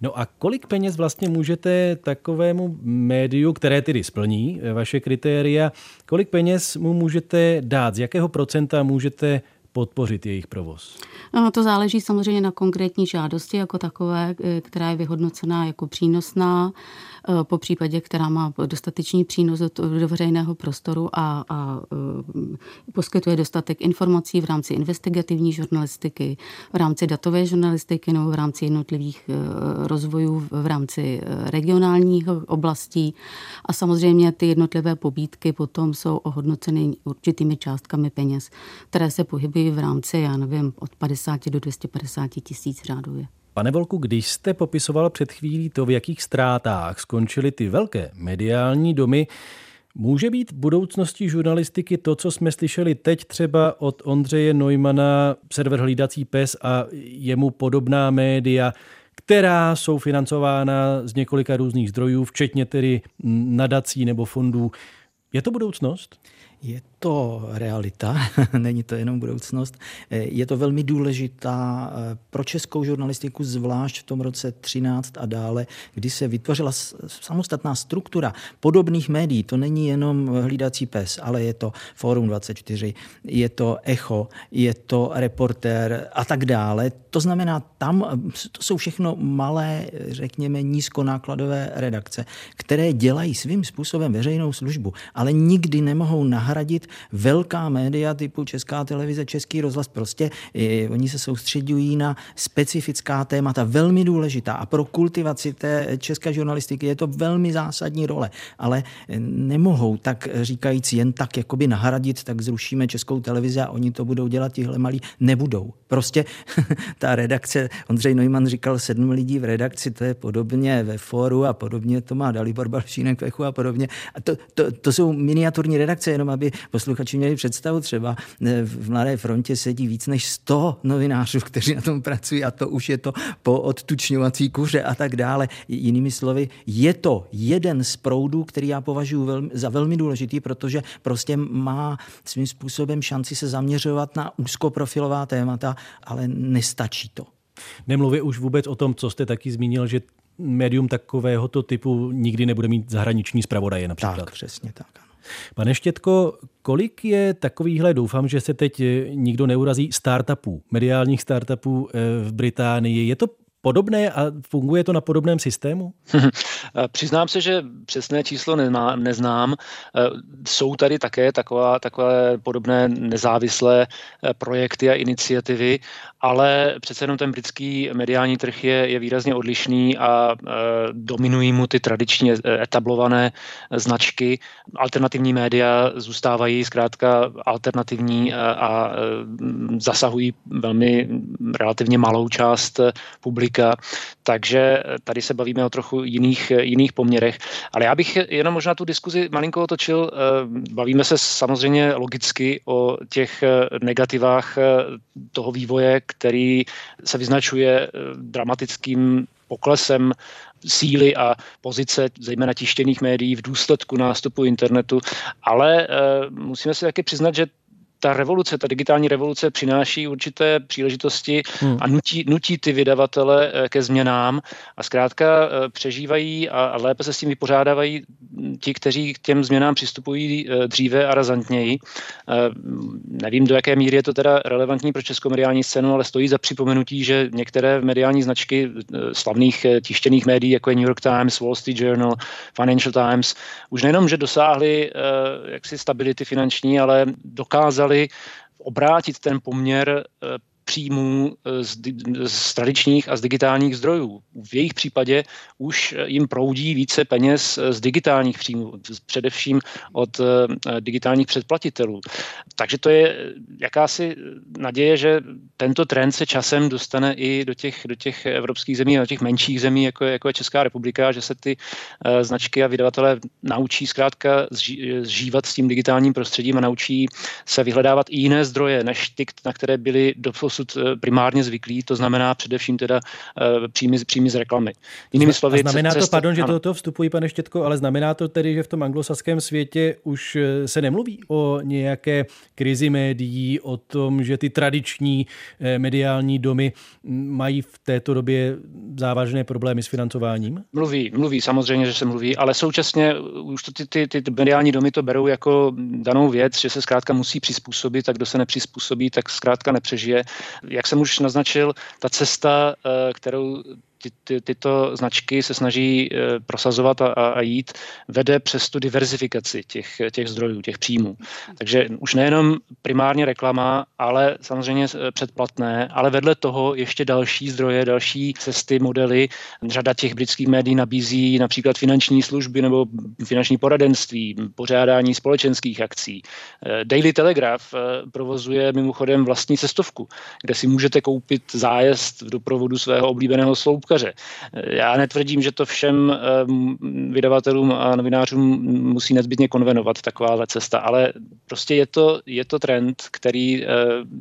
No a kolik peněz vlastně můžete takovému médiu, které tedy splní eh, vaše kritéria, kolik peněz mu můžete dát, z jakého procenta můžete podpořit jejich provoz? No, to záleží samozřejmě na konkrétní žádosti jako takové, eh, která je vyhodnocená jako přínosná. Eh, po případě, která má dostatečný přínos do, veřejného prostoru a, a eh, poskytuje dostatek informací v rámci investigativní žurnalistiky, v rámci datové žurnalistiky nebo v rámci jednotlivých eh, rozvojů v rámci regionálních oblastí. A samozřejmě ty jednotlivé pobídky potom jsou ohodnoceny určitými částkami peněz, které se pohybují v rámci, já nevím, od 50 do 250 tisíc řádově. Pane Volku, když jste popisoval před chvílí to, v jakých ztrátách skončily ty velké mediální domy, Může být v budoucnosti žurnalistiky to, co jsme slyšeli teď třeba od Ondřeje Neumana, server Hlídací pes a jemu podobná média, která jsou financována z několika různých zdrojů, včetně tedy nadací nebo fondů. Je to budoucnost? Je to realita, není to jenom budoucnost. Je to velmi důležitá eh, pro českou žurnalistiku, zvlášť v tom roce 13 a dále, kdy se vytvořila samostatná struktura podobných médií. To není jenom hlídací pes, ale je to Forum 24, je to Echo, je to Reporter a tak dále. To znamená, tam to jsou všechno malé, řekněme, nízkonákladové redakce, které dělají svým způsobem veřejnou službu, ale nikdy nemohou nahradit velká média typu Česká televize, Český rozhlas. Prostě i, oni se soustředují na specifická témata, velmi důležitá. A pro kultivaci té české žurnalistiky je to velmi zásadní role. Ale nemohou tak říkajíc jen tak jakoby nahradit, tak zrušíme Českou televizi a oni to budou dělat tihle malí. Nebudou. Prostě ta redakce, Ondřej Neumann říkal sedm lidí v redakci, to je podobně ve fóru a podobně to má Dalibor Balšínek ve a podobně. A to, to, to jsou miniaturní redakce, jenom aby posluchači měli představu. Třeba eh, v Mladé frontě sedí víc než 100 novinářů, kteří na tom pracují a to už je to po odtučňovací kuře a tak dále. Jinými slovy, je to jeden z proudů, který já považuji velmi, za velmi důležitý, protože prostě má svým způsobem šanci se zaměřovat na úzkoprofilová témata, ale nestačí to. Nemluvě už vůbec o tom, co jste taky zmínil, že médium takovéhoto typu nikdy nebude mít zahraniční zpravodaje například. Tak, přesně tak. Ano. Pane Štětko, kolik je takovýchhle, doufám, že se teď nikdo neurazí, startupů, mediálních startupů eh, v Británii. Je to podobné a funguje to na podobném systému? Přiznám se, že přesné číslo nezná, neznám. Eh, jsou tady také taková, takové podobné nezávislé eh, projekty a iniciativy, ale přece jenom ten britský mediální trh je, je výrazně odlišný a e, dominují mu ty tradičně etablované značky. Alternativní média zůstávají zkrátka alternativní a, zasahují velmi relativně malou část publika, takže tady se bavíme o trochu jiných, jiných poměrech. Ale já bych jenom možná tu diskuzi malinko otočil. E, bavíme se samozřejmě logicky o těch negativách e, toho vývoje, který se vyznačuje eh, dramatickým poklesem síly a pozice, zejména tištěných médií v důsledku nástupu internetu, ale uh, musíme si taky přiznat, že ta revoluce, ta digitální revoluce přináší určité příležitosti hmm. a nutí, nutí ty vydavatele eh, ke změnám a zkrátka eh, přežívají a, a lépe se s tím vypořádávají ti, kteří k těm změnám přistupují eh, dříve a razantněji. Nevím, do jaké míry je to teda relevantní pro českou mediální scénu, ale stojí za připomenutí, že některé mediální značky slavných tištěných médií, jako je New York Times, Wall Street Journal, Financial Times, už nejenom, že dosáhly jaksi stability finanční, ale dokázali dokázali obrátit ten poměr eh, příjmů eh, z, z tradičních a z digitálních zdrojů. V jejich případě už eh, jim proudí více peněz eh, z digitálních příjmů, především od digitálních předplatitelů. Takže to je jakási naděje, že tento trend se časem dostane i do těch, do těch evropských zemí, do těch menších zemí, jako je, jako je Česká republika, že se ty značky a vydavatelé naučí zkrátka zžívat s tím digitálním prostředím a naučí se vyhledávat i jiné zdroje, než ty, na které byly doposud dosud eh, primárně zvyklí, to znamená především teda eh, příjmy, příjmy z reklamy. Jinými slovy, a znamená to, pardon, že do toho vstupují, pane Štětko, ale znamená to tedy, že v tom anglosaském světě už eh, se nemluví o nějaké krizi médií, o tom, že ty tradiční mediální domy mají v této době závažné problémy s financováním? Mluví, mluví, samozřejmě, že se mluví, ale současně už to ty, ty, ty mediální domy to berou jako danou věc, že se zkrátka musí přizpůsobit a kdo se nepřizpůsobí, tak zkrátka nepřežije. Jak jsem už naznačil, ta cesta, eh, kterou ty, ty, tyto značky se snaží e, prosazovat a, a jít, vede přes tu diverzifikaci těch, těch zdrojů, těch příjmů. Takže už nejenom primárně reklama, ale samozřejmě e, předplatné, ale vedle toho ještě další zdroje, další cesty, modely. Řada těch britských médií nabízí například finanční služby nebo finanční poradenství, pořádání společenských akcí. E, Daily Telegraph provozuje mimochodem vlastní cestovku, kde si můžete koupit zájezd v doprovodu svého oblíbeného sloupka tiskovkaře. Já netvrdím, že to všem vydavatelům a novinářům musí nezbytně konvenovat takováhle cesta, ale prostě je to, je to trend, který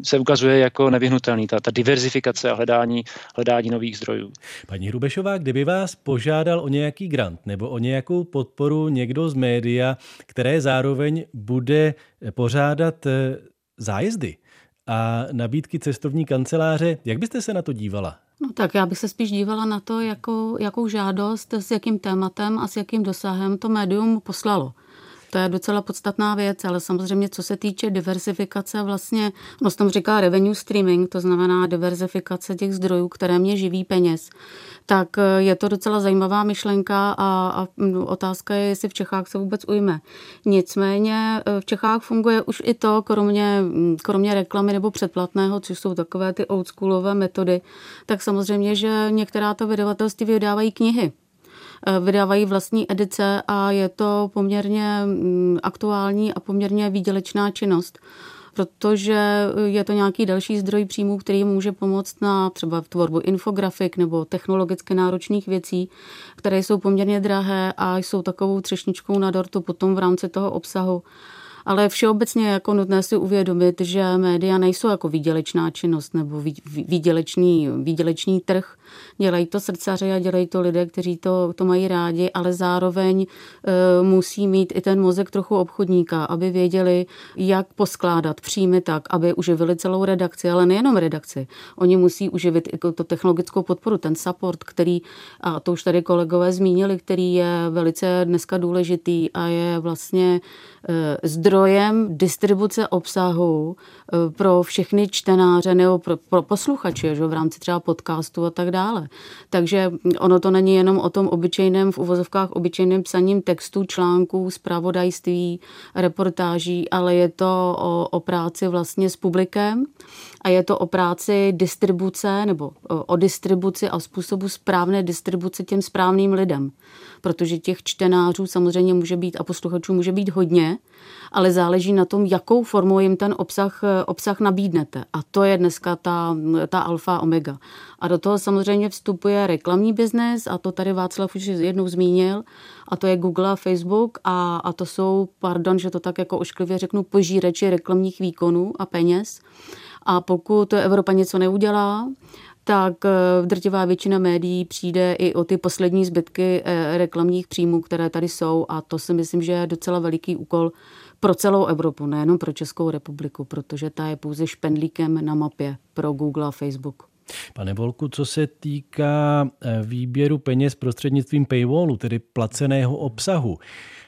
se ukazuje jako nevyhnutelný, ta, ta diverzifikace a hledání, hledání nových zdrojů. Paní Hrubešová, kdyby vás požádal o nějaký grant nebo o nějakou podporu někdo z média, které zároveň bude pořádat zájezdy a nabídky cestovní kanceláře. Jak byste se na to dívala? No tak já bych se spíš dívala na to, jakou, jakou žádost, s jakým tématem a s jakým dosahem to médium poslalo. To je docela podstatná věc, ale samozřejmě, co se týče diversifikace, vlastně, no tam říká revenue streaming, to znamená diversifikace těch zdrojů, které mě živí peněz, tak eh, je to docela zajímavá myšlenka a, a mm, otázka je, jestli v Čechách se vůbec ujme. Nicméně eh, v Čechách funguje už i to, kromě, mm, kromě reklamy nebo předplatného, což jsou takové ty oldschoolové metody, tak samozřejmě, že některá to vydavatelství vydávají knihy. Eh, vydávají vlastní edice a je to poměrně mm, aktuální a poměrně výdělečná činnost protože je to nějaký další zdroj příjmů, který může pomoct na třeba tvorbu infografik nebo technologicky náročných věcí, které jsou poměrně drahé a jsou takovou třešničkou na dortu potom v rámci toho obsahu. Ale všeobecně je jako nutné si uvědomit, že média nejsou jako výdělečná činnost nebo výdělečný, výdělečný trh. Dělají to srdcaři a dělají to lidé, kteří to, to mají rádi, ale zároveň e, musí mít i ten mozek trochu obchodníka, aby věděli, jak poskládat příjmy tak, aby uživili celou redakci, ale nejenom redakci. Oni musí uživit i to technologickou podporu, ten support, který, a to už tady kolegové zmínili, který je velice dneska důležitý a je vlastně e, zdrojem distribuce obsahu e, pro všechny čtenáře nebo pro, pro posluchače, že v rámci třeba podcastu a tak dále. Takže ono to není jenom o tom obyčejném, v uvozovkách obyčejném psaním textů, článků, zpravodajství, reportáží, ale je to o, o práci vlastně s publikem a je to o práci distribuce nebo o distribuci a způsobu správné distribuce těm správným lidem. Protože těch čtenářů samozřejmě může být a posluchačů může být hodně, ale záleží na tom, jakou formou jim ten obsah, obsah nabídnete. A to je dneska ta, ta alfa omega. A do toho samozřejmě vstupuje reklamní biznes a to tady Václav už jednou zmínil a to je Google a Facebook a, a to jsou, pardon, že to tak jako ošklivě řeknu, požíreči reklamních výkonů a peněz. A pokud Evropa něco neudělá, tak eh, drtivá většina médií přijde i o ty poslední zbytky eh, reklamních příjmů, které tady jsou a to si myslím, že je docela veliký úkol pro celou Evropu, nejenom pro Českou republiku, protože ta je pouze špendlíkem na mapě pro Google a Facebook. Pane Volku, co se týká eh, výběru peněz prostřednictvím paywallu, tedy placeného obsahu,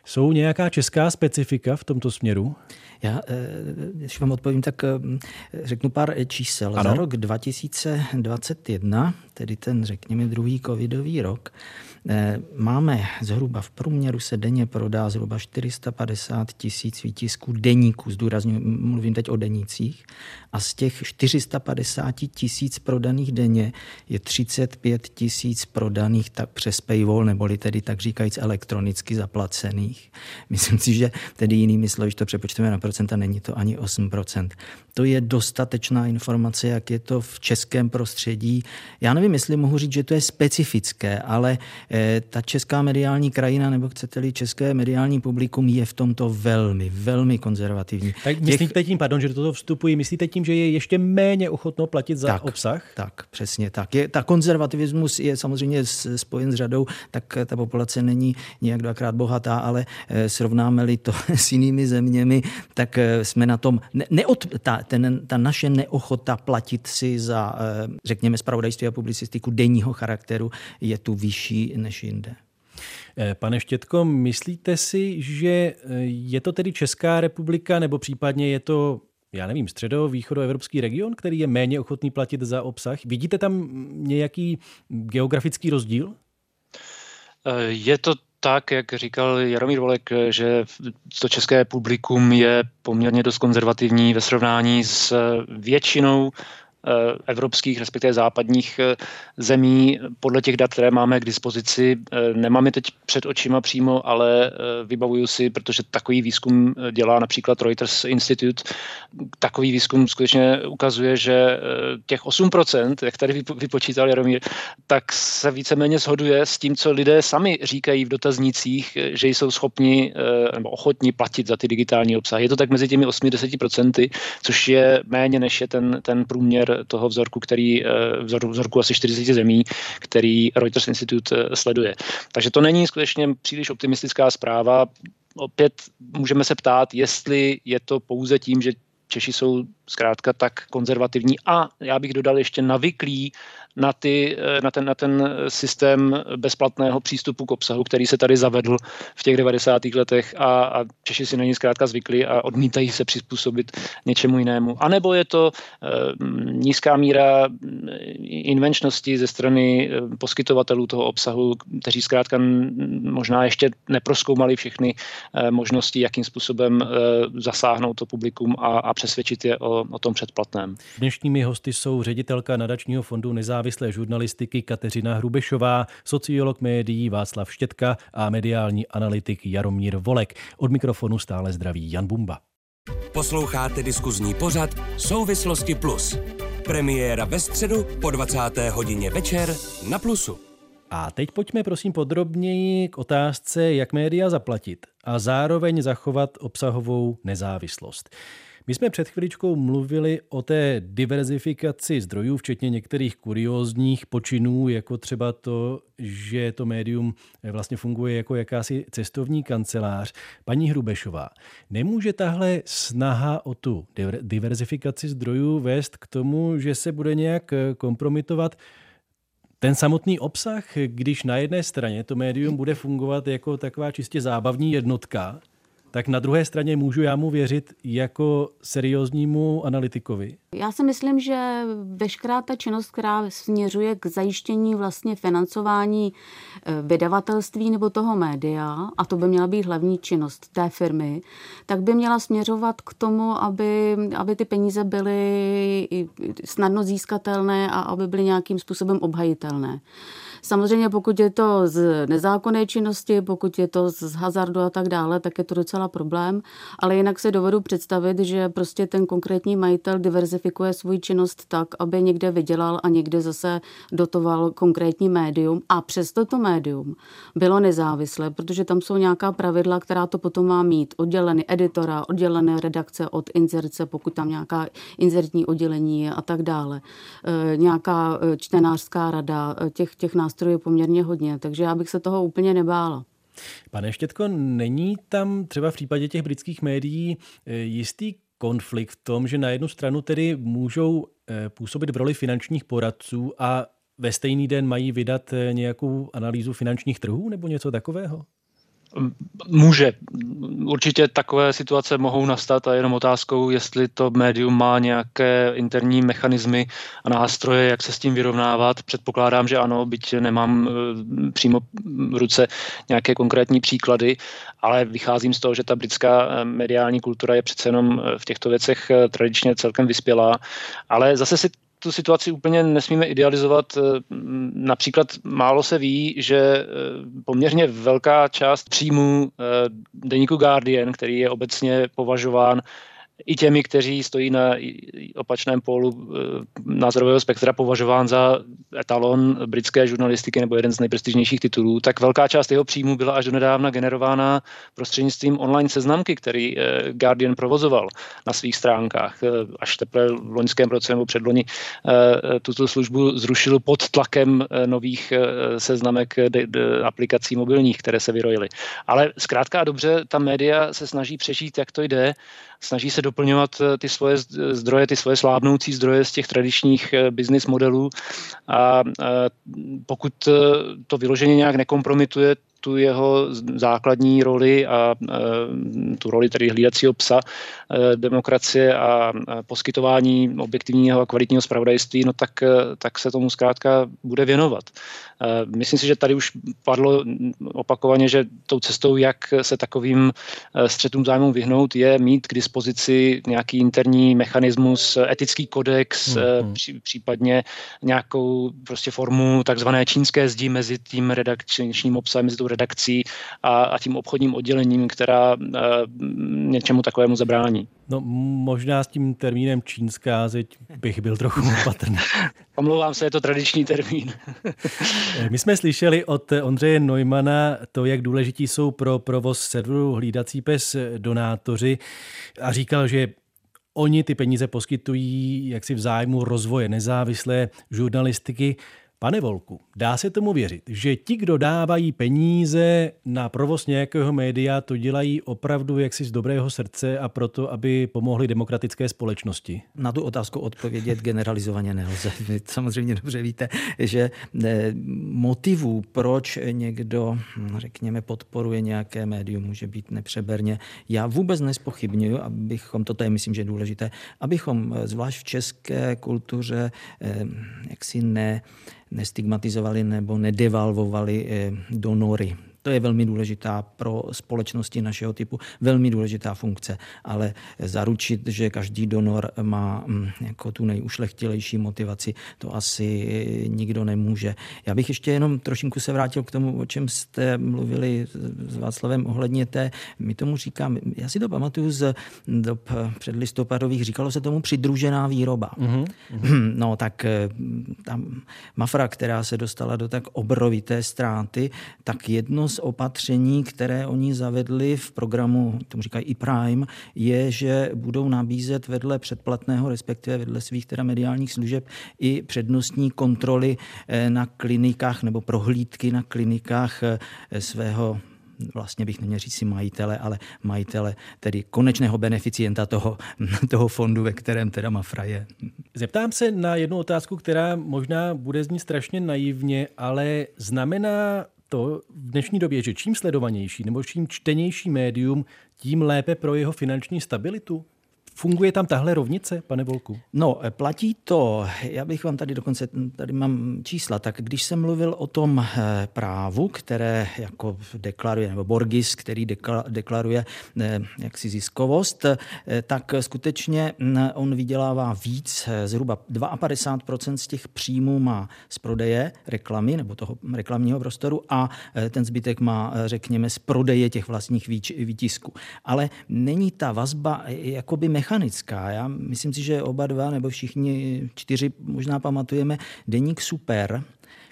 jsou nějaká česká specifika v tomto směru? Já, eh, když vám odpovím, tak eh, řeknu pár čísel. Ano. Za rok 2021, tedy ten, řekněme, druhý covidový rok, máme zhruba v průměru se denně prodá zhruba 450 tisíc výtisků deníků, zdůrazňuji, mluvím teď o denících, a z těch 450 tisíc prodaných denně je 35 tisíc prodaných tak přes paywall, neboli tedy tak říkajíc elektronicky zaplacených. Myslím si, že tedy jinými slovy, když to přepočteme na procenta, není to ani 8%. To je dostatečná informace, jak je to v českém prostředí. Já nevím, jestli mohu říct, že to je specifické, ale Eh, ta česká mediální krajina, nebo chcete-li české mediální publikum, je v tomto velmi, velmi konzervativní. Tak Těch... myslíte tím, pardon, že do toho vstupují, myslíte tím, že je ještě méně ochotno platit za tak, obsah? Tak, přesně tak. Je, ta konzervativismus je samozřejmě spojen s řadou, tak ta populace není nějak dvakrát bohatá, ale eh, srovnáme-li to s jinými zeměmi, tak eh, jsme na tom, ne, neod, ta, ten, ta naše neochota platit si za, řekněme, spravodajství a publicistiku denního charakteru je tu vyšší než jinde. Eh, pane Štětko, myslíte si, že eh, je to tedy Česká republika nebo případně je to já nevím, středo-východoevropský region, který je méně ochotný platit za obsah? Vidíte tam nějaký geografický rozdíl? Eh, je to tak, jak říkal Jaromír Volek, že to české publikum je poměrně dost konzervativní ve srovnání s většinou evropských, respektive západních zemí, podle těch dat, které máme k dispozici. Nemám je teď před očima přímo, ale vybavuju si, protože takový výzkum dělá například Reuters Institute. Takový výzkum skutečně ukazuje, že těch 8%, jak tady vypočítal Jaromír, tak se víceméně shoduje s tím, co lidé sami říkají v dotaznících, že jsou schopni nebo ochotni platit za ty digitální obsahy. Je to tak mezi těmi 8-10%, což je méně než je ten, ten průměr toho vzorku, který, vzor, vzorku asi 40 zemí, který Reuters Institute sleduje. Takže to není skutečně příliš optimistická zpráva. Opět můžeme se ptát, jestli je to pouze tím, že Češi jsou zkrátka tak konzervativní a já bych dodal ještě navyklí na, ty, eh, na, ten, na ten systém bezplatného přístupu k obsahu, který se tady zavedl v těch 90. letech a, a Češi si na ní zkrátka zvykli a odmítají se přizpůsobit něčemu jinému. A nebo je to e, nízká míra invenčnosti ze strany eh, poskytovatelů toho obsahu, kteří zkrátka možná ještě neproskoumali všechny e, možnosti, jakým způsobem e, zasáhnout to publikum a, a přesvědčit je o, o tom předplatném. Dnešními hosty jsou ředitelka nadačního fondu nezávislé žurnalistiky Kateřina Hrubešová, sociolog médií Václav Štětka a mediální analytik Jaromír Volek. Od mikrofonu stále zdraví Jan Bumba. Posloucháte diskuzní pořad Souvislosti Plus. Premiéra ve středu po 20. hodině večer na Plusu. A teď pojďme prosím podrobněji k otázce, jak média zaplatit a zároveň zachovat obsahovou nezávislost. My jsme před chviličkou mluvili o té diverzifikaci zdrojů, včetně některých kuriózních počinů, jako třeba to, že to médium vlastně funguje jako jakási cestovní kancelář. Paní Hrubešová, nemůže tahle snaha o tu diverzifikaci zdrojů vést k tomu, že se bude nějak kompromitovat ten samotný obsah, když na jedné straně to médium bude fungovat jako taková čistě zábavní jednotka, tak na druhé straně můžu já mu věřit jako serióznímu analytikovi? Já si myslím, že veškerá ta činnost, která směřuje k zajištění vlastně financování eh, vydavatelství nebo toho média, a to by měla být hlavní činnost té firmy, tak by měla směřovat k tomu, aby, aby ty peníze byly snadno získatelné a aby byly nějakým způsobem obhajitelné. Samozřejmě pokud je to z nezákonné činnosti, pokud je to z hazardu a tak dále, tak je to docela problém, ale jinak se dovedu představit, že prostě ten konkrétní majitel diverzifikuje svůj činnost tak, aby někde vydělal a někde zase dotoval konkrétní médium a přesto to médium bylo nezávislé, protože tam jsou nějaká pravidla, která to potom má mít. Oddělený editora, oddělené redakce od inzerce, pokud tam nějaká inzertní oddělení je a tak dále. E, nějaká e, čtenářská rada, e, těch, těch nás nástrojů poměrně hodně, takže já bych se toho úplně nebála. Pane Štětko, není tam třeba v případě těch britských médií eh, jistý konflikt v tom, že na jednu stranu tedy můžou eh, působit v roli finančních poradců a ve stejný den mají vydat eh, nějakou analýzu finančních trhů nebo něco takového? Může. Určitě takové situace mohou nastat a jenom otázkou, jestli to médium má nějaké interní mechanismy a nástroje, jak se s tím vyrovnávat. Předpokládám, že ano, byť nemám eh, přímo v ruce nějaké konkrétní příklady, ale vycházím z toho, že ta britská eh, mediální kultura je přece jenom eh, v těchto věcech tradičně celkem vyspělá. Ale zase si tu situaci úplně nesmíme idealizovat. Eh, například málo se ví, že eh, poměrně velká část příjmů eh, deníku Guardian, který je obecně považován i těmi, kteří stojí na opačném pólu eh, názorového spektra považován za etalon britské žurnalistiky nebo jeden z nejprestižnějších titulů, tak velká část jeho příjmu byla až do nedávna generována prostřednictvím online seznamky, který eh, Guardian provozoval na svých stránkách. Eh, až teprve v loňském roce nebo předloni tuto službu zrušil pod tlakem nových seznamek aplikací mobilních, které se vyrojily. Ale zkrátka a dobře, ta média se snaží přežít, jak to jde snaží se doplňovat eh, ty svoje zdroje, ty svoje slábnoucí zdroje z těch tradičních eh, business modelů. A pokud eh, to vyloženě nějak nekompromituje tu jeho základní roli a tu roli tedy hlídacího psa demokracie a poskytování objektivního a kvalitního zpravodajství, no tak, tak se tomu zkrátka bude věnovat. Myslím si, že tady už padlo opakovaně, že tou cestou, jak se takovým střetům zájmů vyhnout, je mít k dispozici nějaký interní mechanismus, etický kodex, hmm. případně nějakou prostě formu takzvané čínské zdi mezi tím redakčním obsahem, mezi tou redakcí a, a tím obchodním oddělením, která uh, něčemu takovému zabrání. No možná s tím termínem čínská zeď bych byl trochu opatrný. Omlouvám se, je to tradiční termín. My jsme slyšeli od Ondřeje Neumana to, jak důležití jsou pro provoz serveru Hlídací pes donátoři a říkal, že Oni ty peníze poskytují jaksi v zájmu rozvoje nezávislé žurnalistiky. Pane Volku, dá se tomu věřit, že ti, kdo dávají peníze na provoz nějakého média, to dělají opravdu jaksi z dobrého srdce a proto, aby pomohli demokratické společnosti? Na tu otázku odpovědět generalizovaně nelze. Vy samozřejmě dobře víte, že eh, motivů, proč někdo, hm, řekněme, podporuje nějaké médium, může být nepřeberně. Já vůbec nespochybnuju, abychom, toto je myslím, že je důležité, abychom eh, zvlášť v české kultuře eh, jaksi ne nestigmatizovali nebo nedevalvovali eh, donory to je velmi důležitá pro společnosti našeho typu, velmi důležitá funkce, ale zaručit, že každý donor má mm, jako tu nejušlechtilejší motivaci, to asi nikdo nemůže. Já bych ještě jenom trošinku se vrátil k tomu, o čem jste mluvili s Václavem ohledně té, my tomu říkám, já si to pamatuju z dob předlistopadových, říkalo se tomu přidružená výroba. Mm-hmm. No tak eh, tam Mafra, která se dostala do tak obrovité ztráty, tak jedno z opatření, které oni zavedli v programu, tomu říkají i Prime, je, že budou nabízet vedle předplatného, respektive vedle svých teda mediálních služeb i přednostní kontroly eh, na klinikách nebo prohlídky na klinikách eh, svého vlastně bych neměl říct si majitele, ale majitele, tedy konečného beneficienta toho, toho fondu, ve kterém teda Mafra je. Zeptám se na jednu otázku, která možná bude znít strašně naivně, ale znamená to v dnešní době, že čím sledovanější nebo čím čtenější médium, tím lépe pro jeho finanční stabilitu? Funguje tam tahle rovnice, pane Volku? No, platí to, já bych vám tady dokonce, tady mám čísla, tak když jsem mluvil o tom eh, právu, které jako deklaruje, nebo Borgis, který deklaruje eh, jaksi ziskovost, eh, tak skutečně mm, on vydělává víc, zhruba 52% z těch příjmů má z prodeje reklamy nebo toho reklamního prostoru a ten zbytek má, řekněme, z prodeje těch vlastních výtisků. Ale není ta vazba jakoby mechanická. Já myslím si, že oba dva nebo všichni čtyři možná pamatujeme deník Super,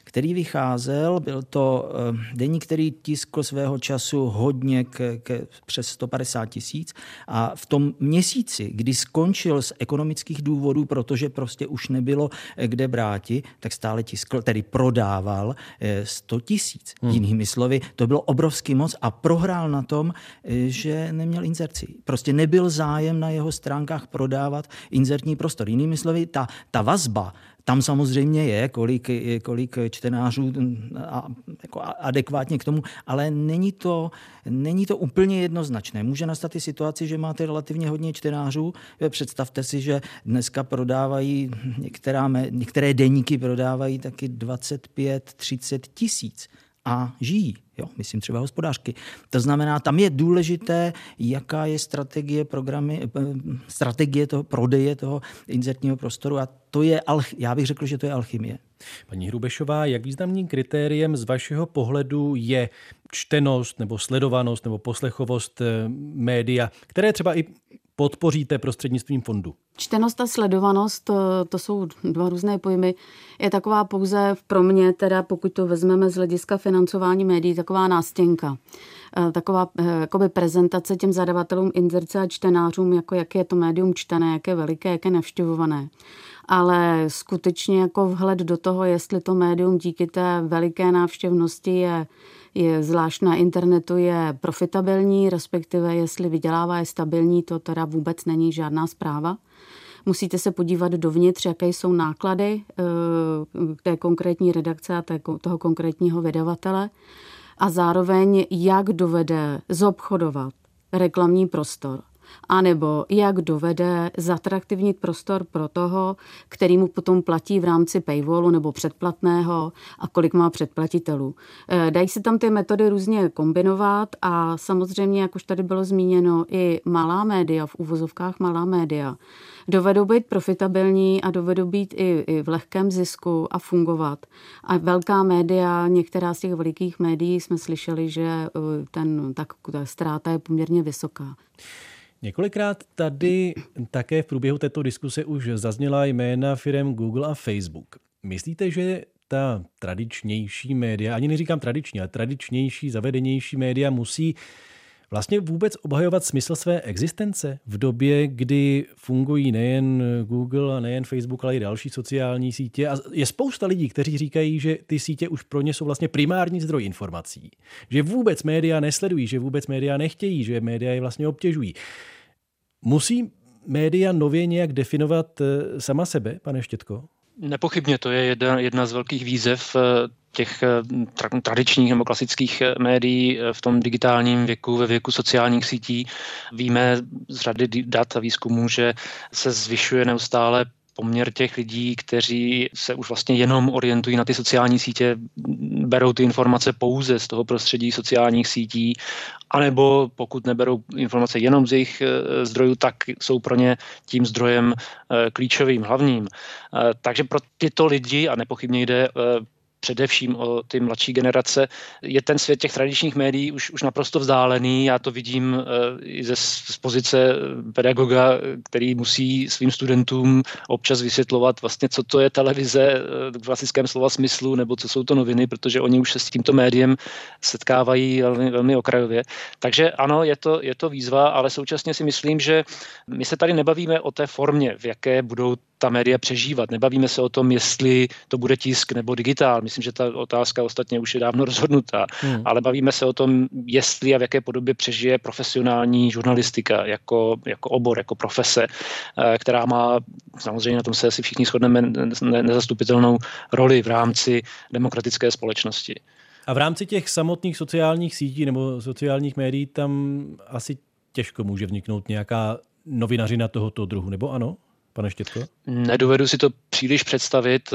který vycházel. Byl to eh, deník, který tiskl svého času hodně k, k přes 150 tisíc a v tom měsíci, kdy skončil z ekonomických důvodů, protože prostě už nebylo eh, kde bráti, tak stále tiskl, tedy prodával 100 eh, tisíc. Hmm. Jinými slovy, to bylo obrovský moc a prohrál na tom, že neměl inzerci. Prostě nebyl zájem na jeho stránkách prodávat inzertní prostor. Jinými slovy, ta, ta vazba tam samozřejmě je, kolik, kolik čtenářů a, jako adekvátně k tomu, ale není to, není to úplně jednoznačné. Může nastat i situaci, že máte relativně hodně čtenářů. Představte si, že dneska prodávají, některá, některé deníky prodávají taky 25-30 tisíc a žijí. Jo, myslím třeba hospodářky. To znamená, tam je důležité, jaká je strategie programy, eh, strategie toho prodeje toho inzertního prostoru a to je, já bych řekl, že to je alchymie. Paní Hrubešová, jak významným kritériem z vašeho pohledu je čtenost nebo sledovanost nebo poslechovost eh, média, které třeba i podpoříte prostřednictvím fondu? Čtenost a sledovanost, to, to jsou dva různé pojmy, je taková pouze pro mě, teda pokud to vezmeme z hlediska financování médií, taková nástěnka. Eh, taková eh, jakoby prezentace těm zadavatelům inzerce a čtenářům, jako jak je to médium čtené, jak je veliké, jak je navštěvované ale skutečně jako vhled do toho, jestli to médium díky té veliké návštěvnosti je je zvlášť na internetu je profitabilní, respektive jestli vydělává je stabilní, to teda vůbec není žádná zpráva. Musíte se podívat dovnitř, jaké jsou náklady eh, té konkrétní redakce a toho konkrétního vydavatele. a zároveň jak dovede zobchodovat reklamní prostor anebo jak dovede zatraktivnit prostor pro toho, který mu potom platí v rámci paywallu nebo předplatného a kolik má předplatitelů. Eh, dají se tam ty metody různě kombinovat a samozřejmě, jak už tady bylo zmíněno, i malá média, v uvozovkách malá média, dovedou být profitabilní a dovedou být i, i v lehkém zisku a fungovat. A velká média, některá z těch velikých médií jsme slyšeli, že eh, ten, tak, ta ztráta je poměrně vysoká. Několikrát tady také v průběhu této diskuse už zazněla jména firm Google a Facebook. Myslíte, že ta tradičnější média, ani neříkám tradiční, ale tradičnější, zavedenější média musí vlastně vůbec obhajovat smysl své existence v době, kdy fungují nejen Google a nejen Facebook, ale i další sociální sítě. A je spousta lidí, kteří říkají, že ty sítě už pro ně jsou vlastně primární zdroj informací. Že vůbec média nesledují, že vůbec média nechtějí, že média je vlastně obtěžují. Musí média nově nějak definovat eh, sama sebe, pane Štětko? Nepochybně to je jedna, jedna z velkých výzev eh, těch eh, tra- tradičních nebo klasických médií v tom digitálním věku, ve věku sociálních sítí. Víme z řady dat a výzkumů, že se zvyšuje neustále poměr těch lidí, kteří se už vlastně jenom orientují na ty sociální sítě, berou ty informace pouze z toho prostředí sociálních sítí, anebo pokud neberou informace jenom z jejich eh, zdrojů, tak jsou pro ně tím zdrojem eh, klíčovým, hlavním. Eh, takže pro tyto lidi, a nepochybně jde především o ty mladší generace, je ten svět těch tradičních médií už, už naprosto vzdálený. Já to vidím uh, i ze, z pozice pedagoga, který musí svým studentům občas vysvětlovat vlastně, co to je televize uh, v klasickém slova smyslu, nebo co jsou to noviny, protože oni už se s tímto médiem setkávají velmi, velmi okrajově. Takže ano, je to, je to výzva, ale současně si myslím, že my se tady nebavíme o té formě, v jaké budou ta média přežívat. Nebavíme se o tom, jestli to bude tisk nebo digitál. Myslím, že ta otázka ostatně už je dávno rozhodnutá. Hmm. Ale bavíme se o tom, jestli a v jaké podobě přežije profesionální žurnalistika jako, jako obor, jako profese, eh, která má, samozřejmě na tom se asi všichni shodneme, nezastupitelnou roli v rámci demokratické společnosti. A v rámci těch samotných sociálních sítí nebo sociálních médií tam asi těžko může vniknout nějaká novinařina tohoto druhu, nebo ano? Pane Štětko? Nedovedu si to příliš představit.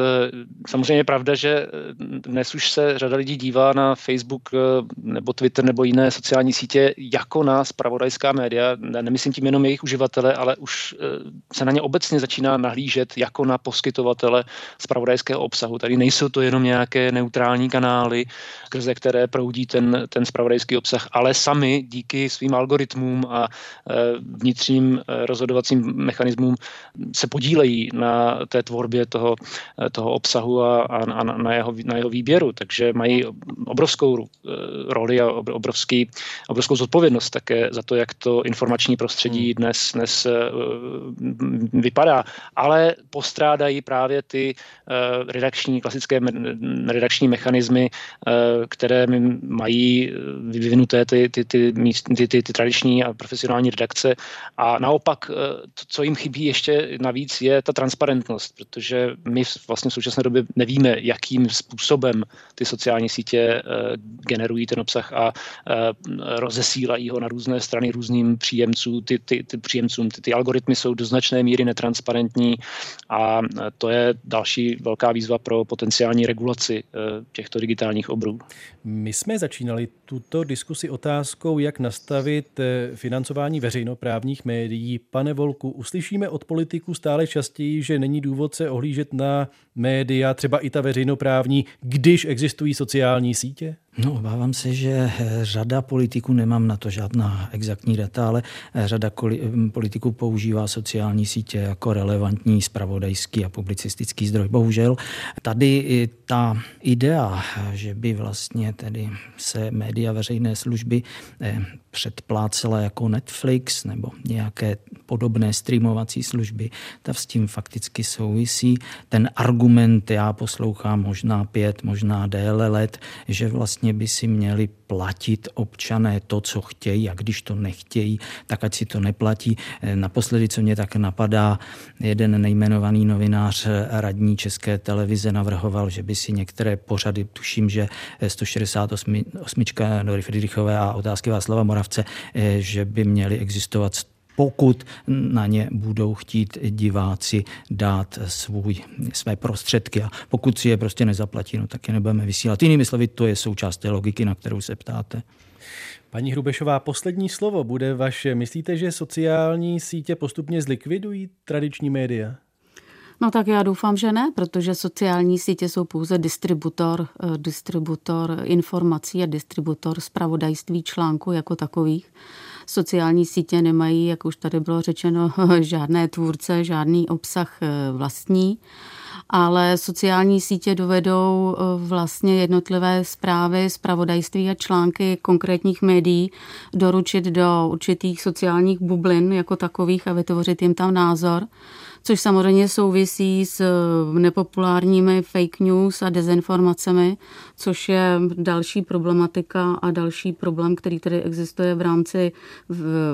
Samozřejmě je pravda, že dnes už se řada lidí dívá na Facebook eh, nebo Twitter nebo jiné sociální sítě jako na spravodajská média. Nemyslím tím jenom jejich uživatele, ale už eh, se na ně obecně začíná nahlížet jako na poskytovatele spravodajského obsahu. Tady nejsou to jenom nějaké neutrální kanály, skrze které proudí ten, ten spravodajský obsah, ale sami díky svým algoritmům a eh, vnitřním rozhodovacím mechanismům se podílejí na té tvorbě toho, toho obsahu a, a na, jeho, na jeho výběru, takže mají obrovskou eh, roli a obrovský, obrovskou zodpovědnost také za to, jak to informační prostředí hmm. dnes, dnes eh, vypadá, ale postrádají právě ty eh, redakční, klasické redakční mechanismy, které mají vyvinuté ty, ty, ty, ty, ty, ty tradiční a profesionální redakce. A naopak, co jim chybí ještě navíc je ta transparentnost, protože my vlastně v současné době nevíme, jakým způsobem ty sociální sítě eh, generují ten obsah a eh, rozesílají ho na různé strany různým příjemcům. Ty, ty, ty příjemcům. Ty, ty algoritmy jsou do značné míry netransparentní a eh, to je další velká výzva pro potenciální regulaci těchto digitálních obrů. My jsme začínali tuto diskusi otázkou, jak nastavit financování veřejnoprávních médií. Pane Volku, uslyšíme od politiků stále častěji, že není důvod se ohlížet na média, třeba i ta veřejnoprávní, když existují sociální sítě? No, obávám se, že eh, řada politiků, nemám na to žádná exaktní data, ale eh, řada hm, politiků používá sociální sítě jako relevantní spravodajský a publicistický zdroj. Bohužel tady ta idea, že by vlastně tedy se média veřejné služby eh, předplácela jako Netflix nebo nějaké podobné streamovací služby, ta s tím fakticky souvisí. Ten argument já poslouchám možná pět, možná déle let, že vlastně vlastně by si měli platit občané to, co chtějí a když to nechtějí, tak ať si to neplatí. Naposledy, co mě tak napadá, jeden nejmenovaný novinář radní České televize navrhoval, že by si některé pořady, tuším, že 168. Nory Friedrichové a otázky Václava Moravce, že by měly existovat pokud na ně budou chtít diváci dát svůj, své prostředky a pokud si je prostě nezaplatí, no, tak je nebudeme vysílat. Jinými slovy, to je součást té logiky, na kterou se ptáte. Paní Hrubešová, poslední slovo bude vaše. Myslíte, že sociální sítě postupně zlikvidují tradiční média? No tak já doufám, že ne, protože sociální sítě jsou pouze distributor, eh, distributor informací a distributor zpravodajství článku jako takových. Sociální sítě nemají, jak už tady bylo řečeno, žádné tvůrce, žádný obsah eh, vlastní ale sociální sítě dovedou eh, vlastně jednotlivé zprávy, zpravodajství a články konkrétních médií doručit do určitých sociálních bublin jako takových a vytvořit jim tam názor což samozřejmě souvisí s eh, nepopulárními fake news a dezinformacemi, což je další problematika a další problém, který tady existuje v rámci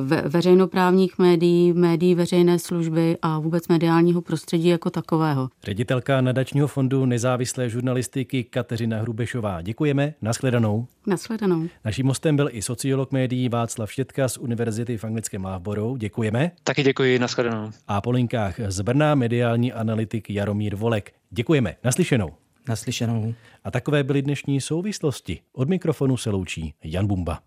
ve, veřejnoprávních médií, médií veřejné služby a vůbec mediálního prostředí jako takového. Ředitelka nadačního fondu nezávislé žurnalistiky Kateřina Hrubešová. Děkujeme. Naschledanou. Naschledanou. Naším hostem byl i sociolog médií Václav Štětka z Univerzity v anglickém Mávborou. Děkujeme. Taky děkuji. Naschledanou. A po linkách z Brna mediální analytik Jaromír Volek. Děkujeme. Naslyšenou. Naslyšenou. A takové byly dnešní souvislosti. Od mikrofonu se loučí Jan Bumba.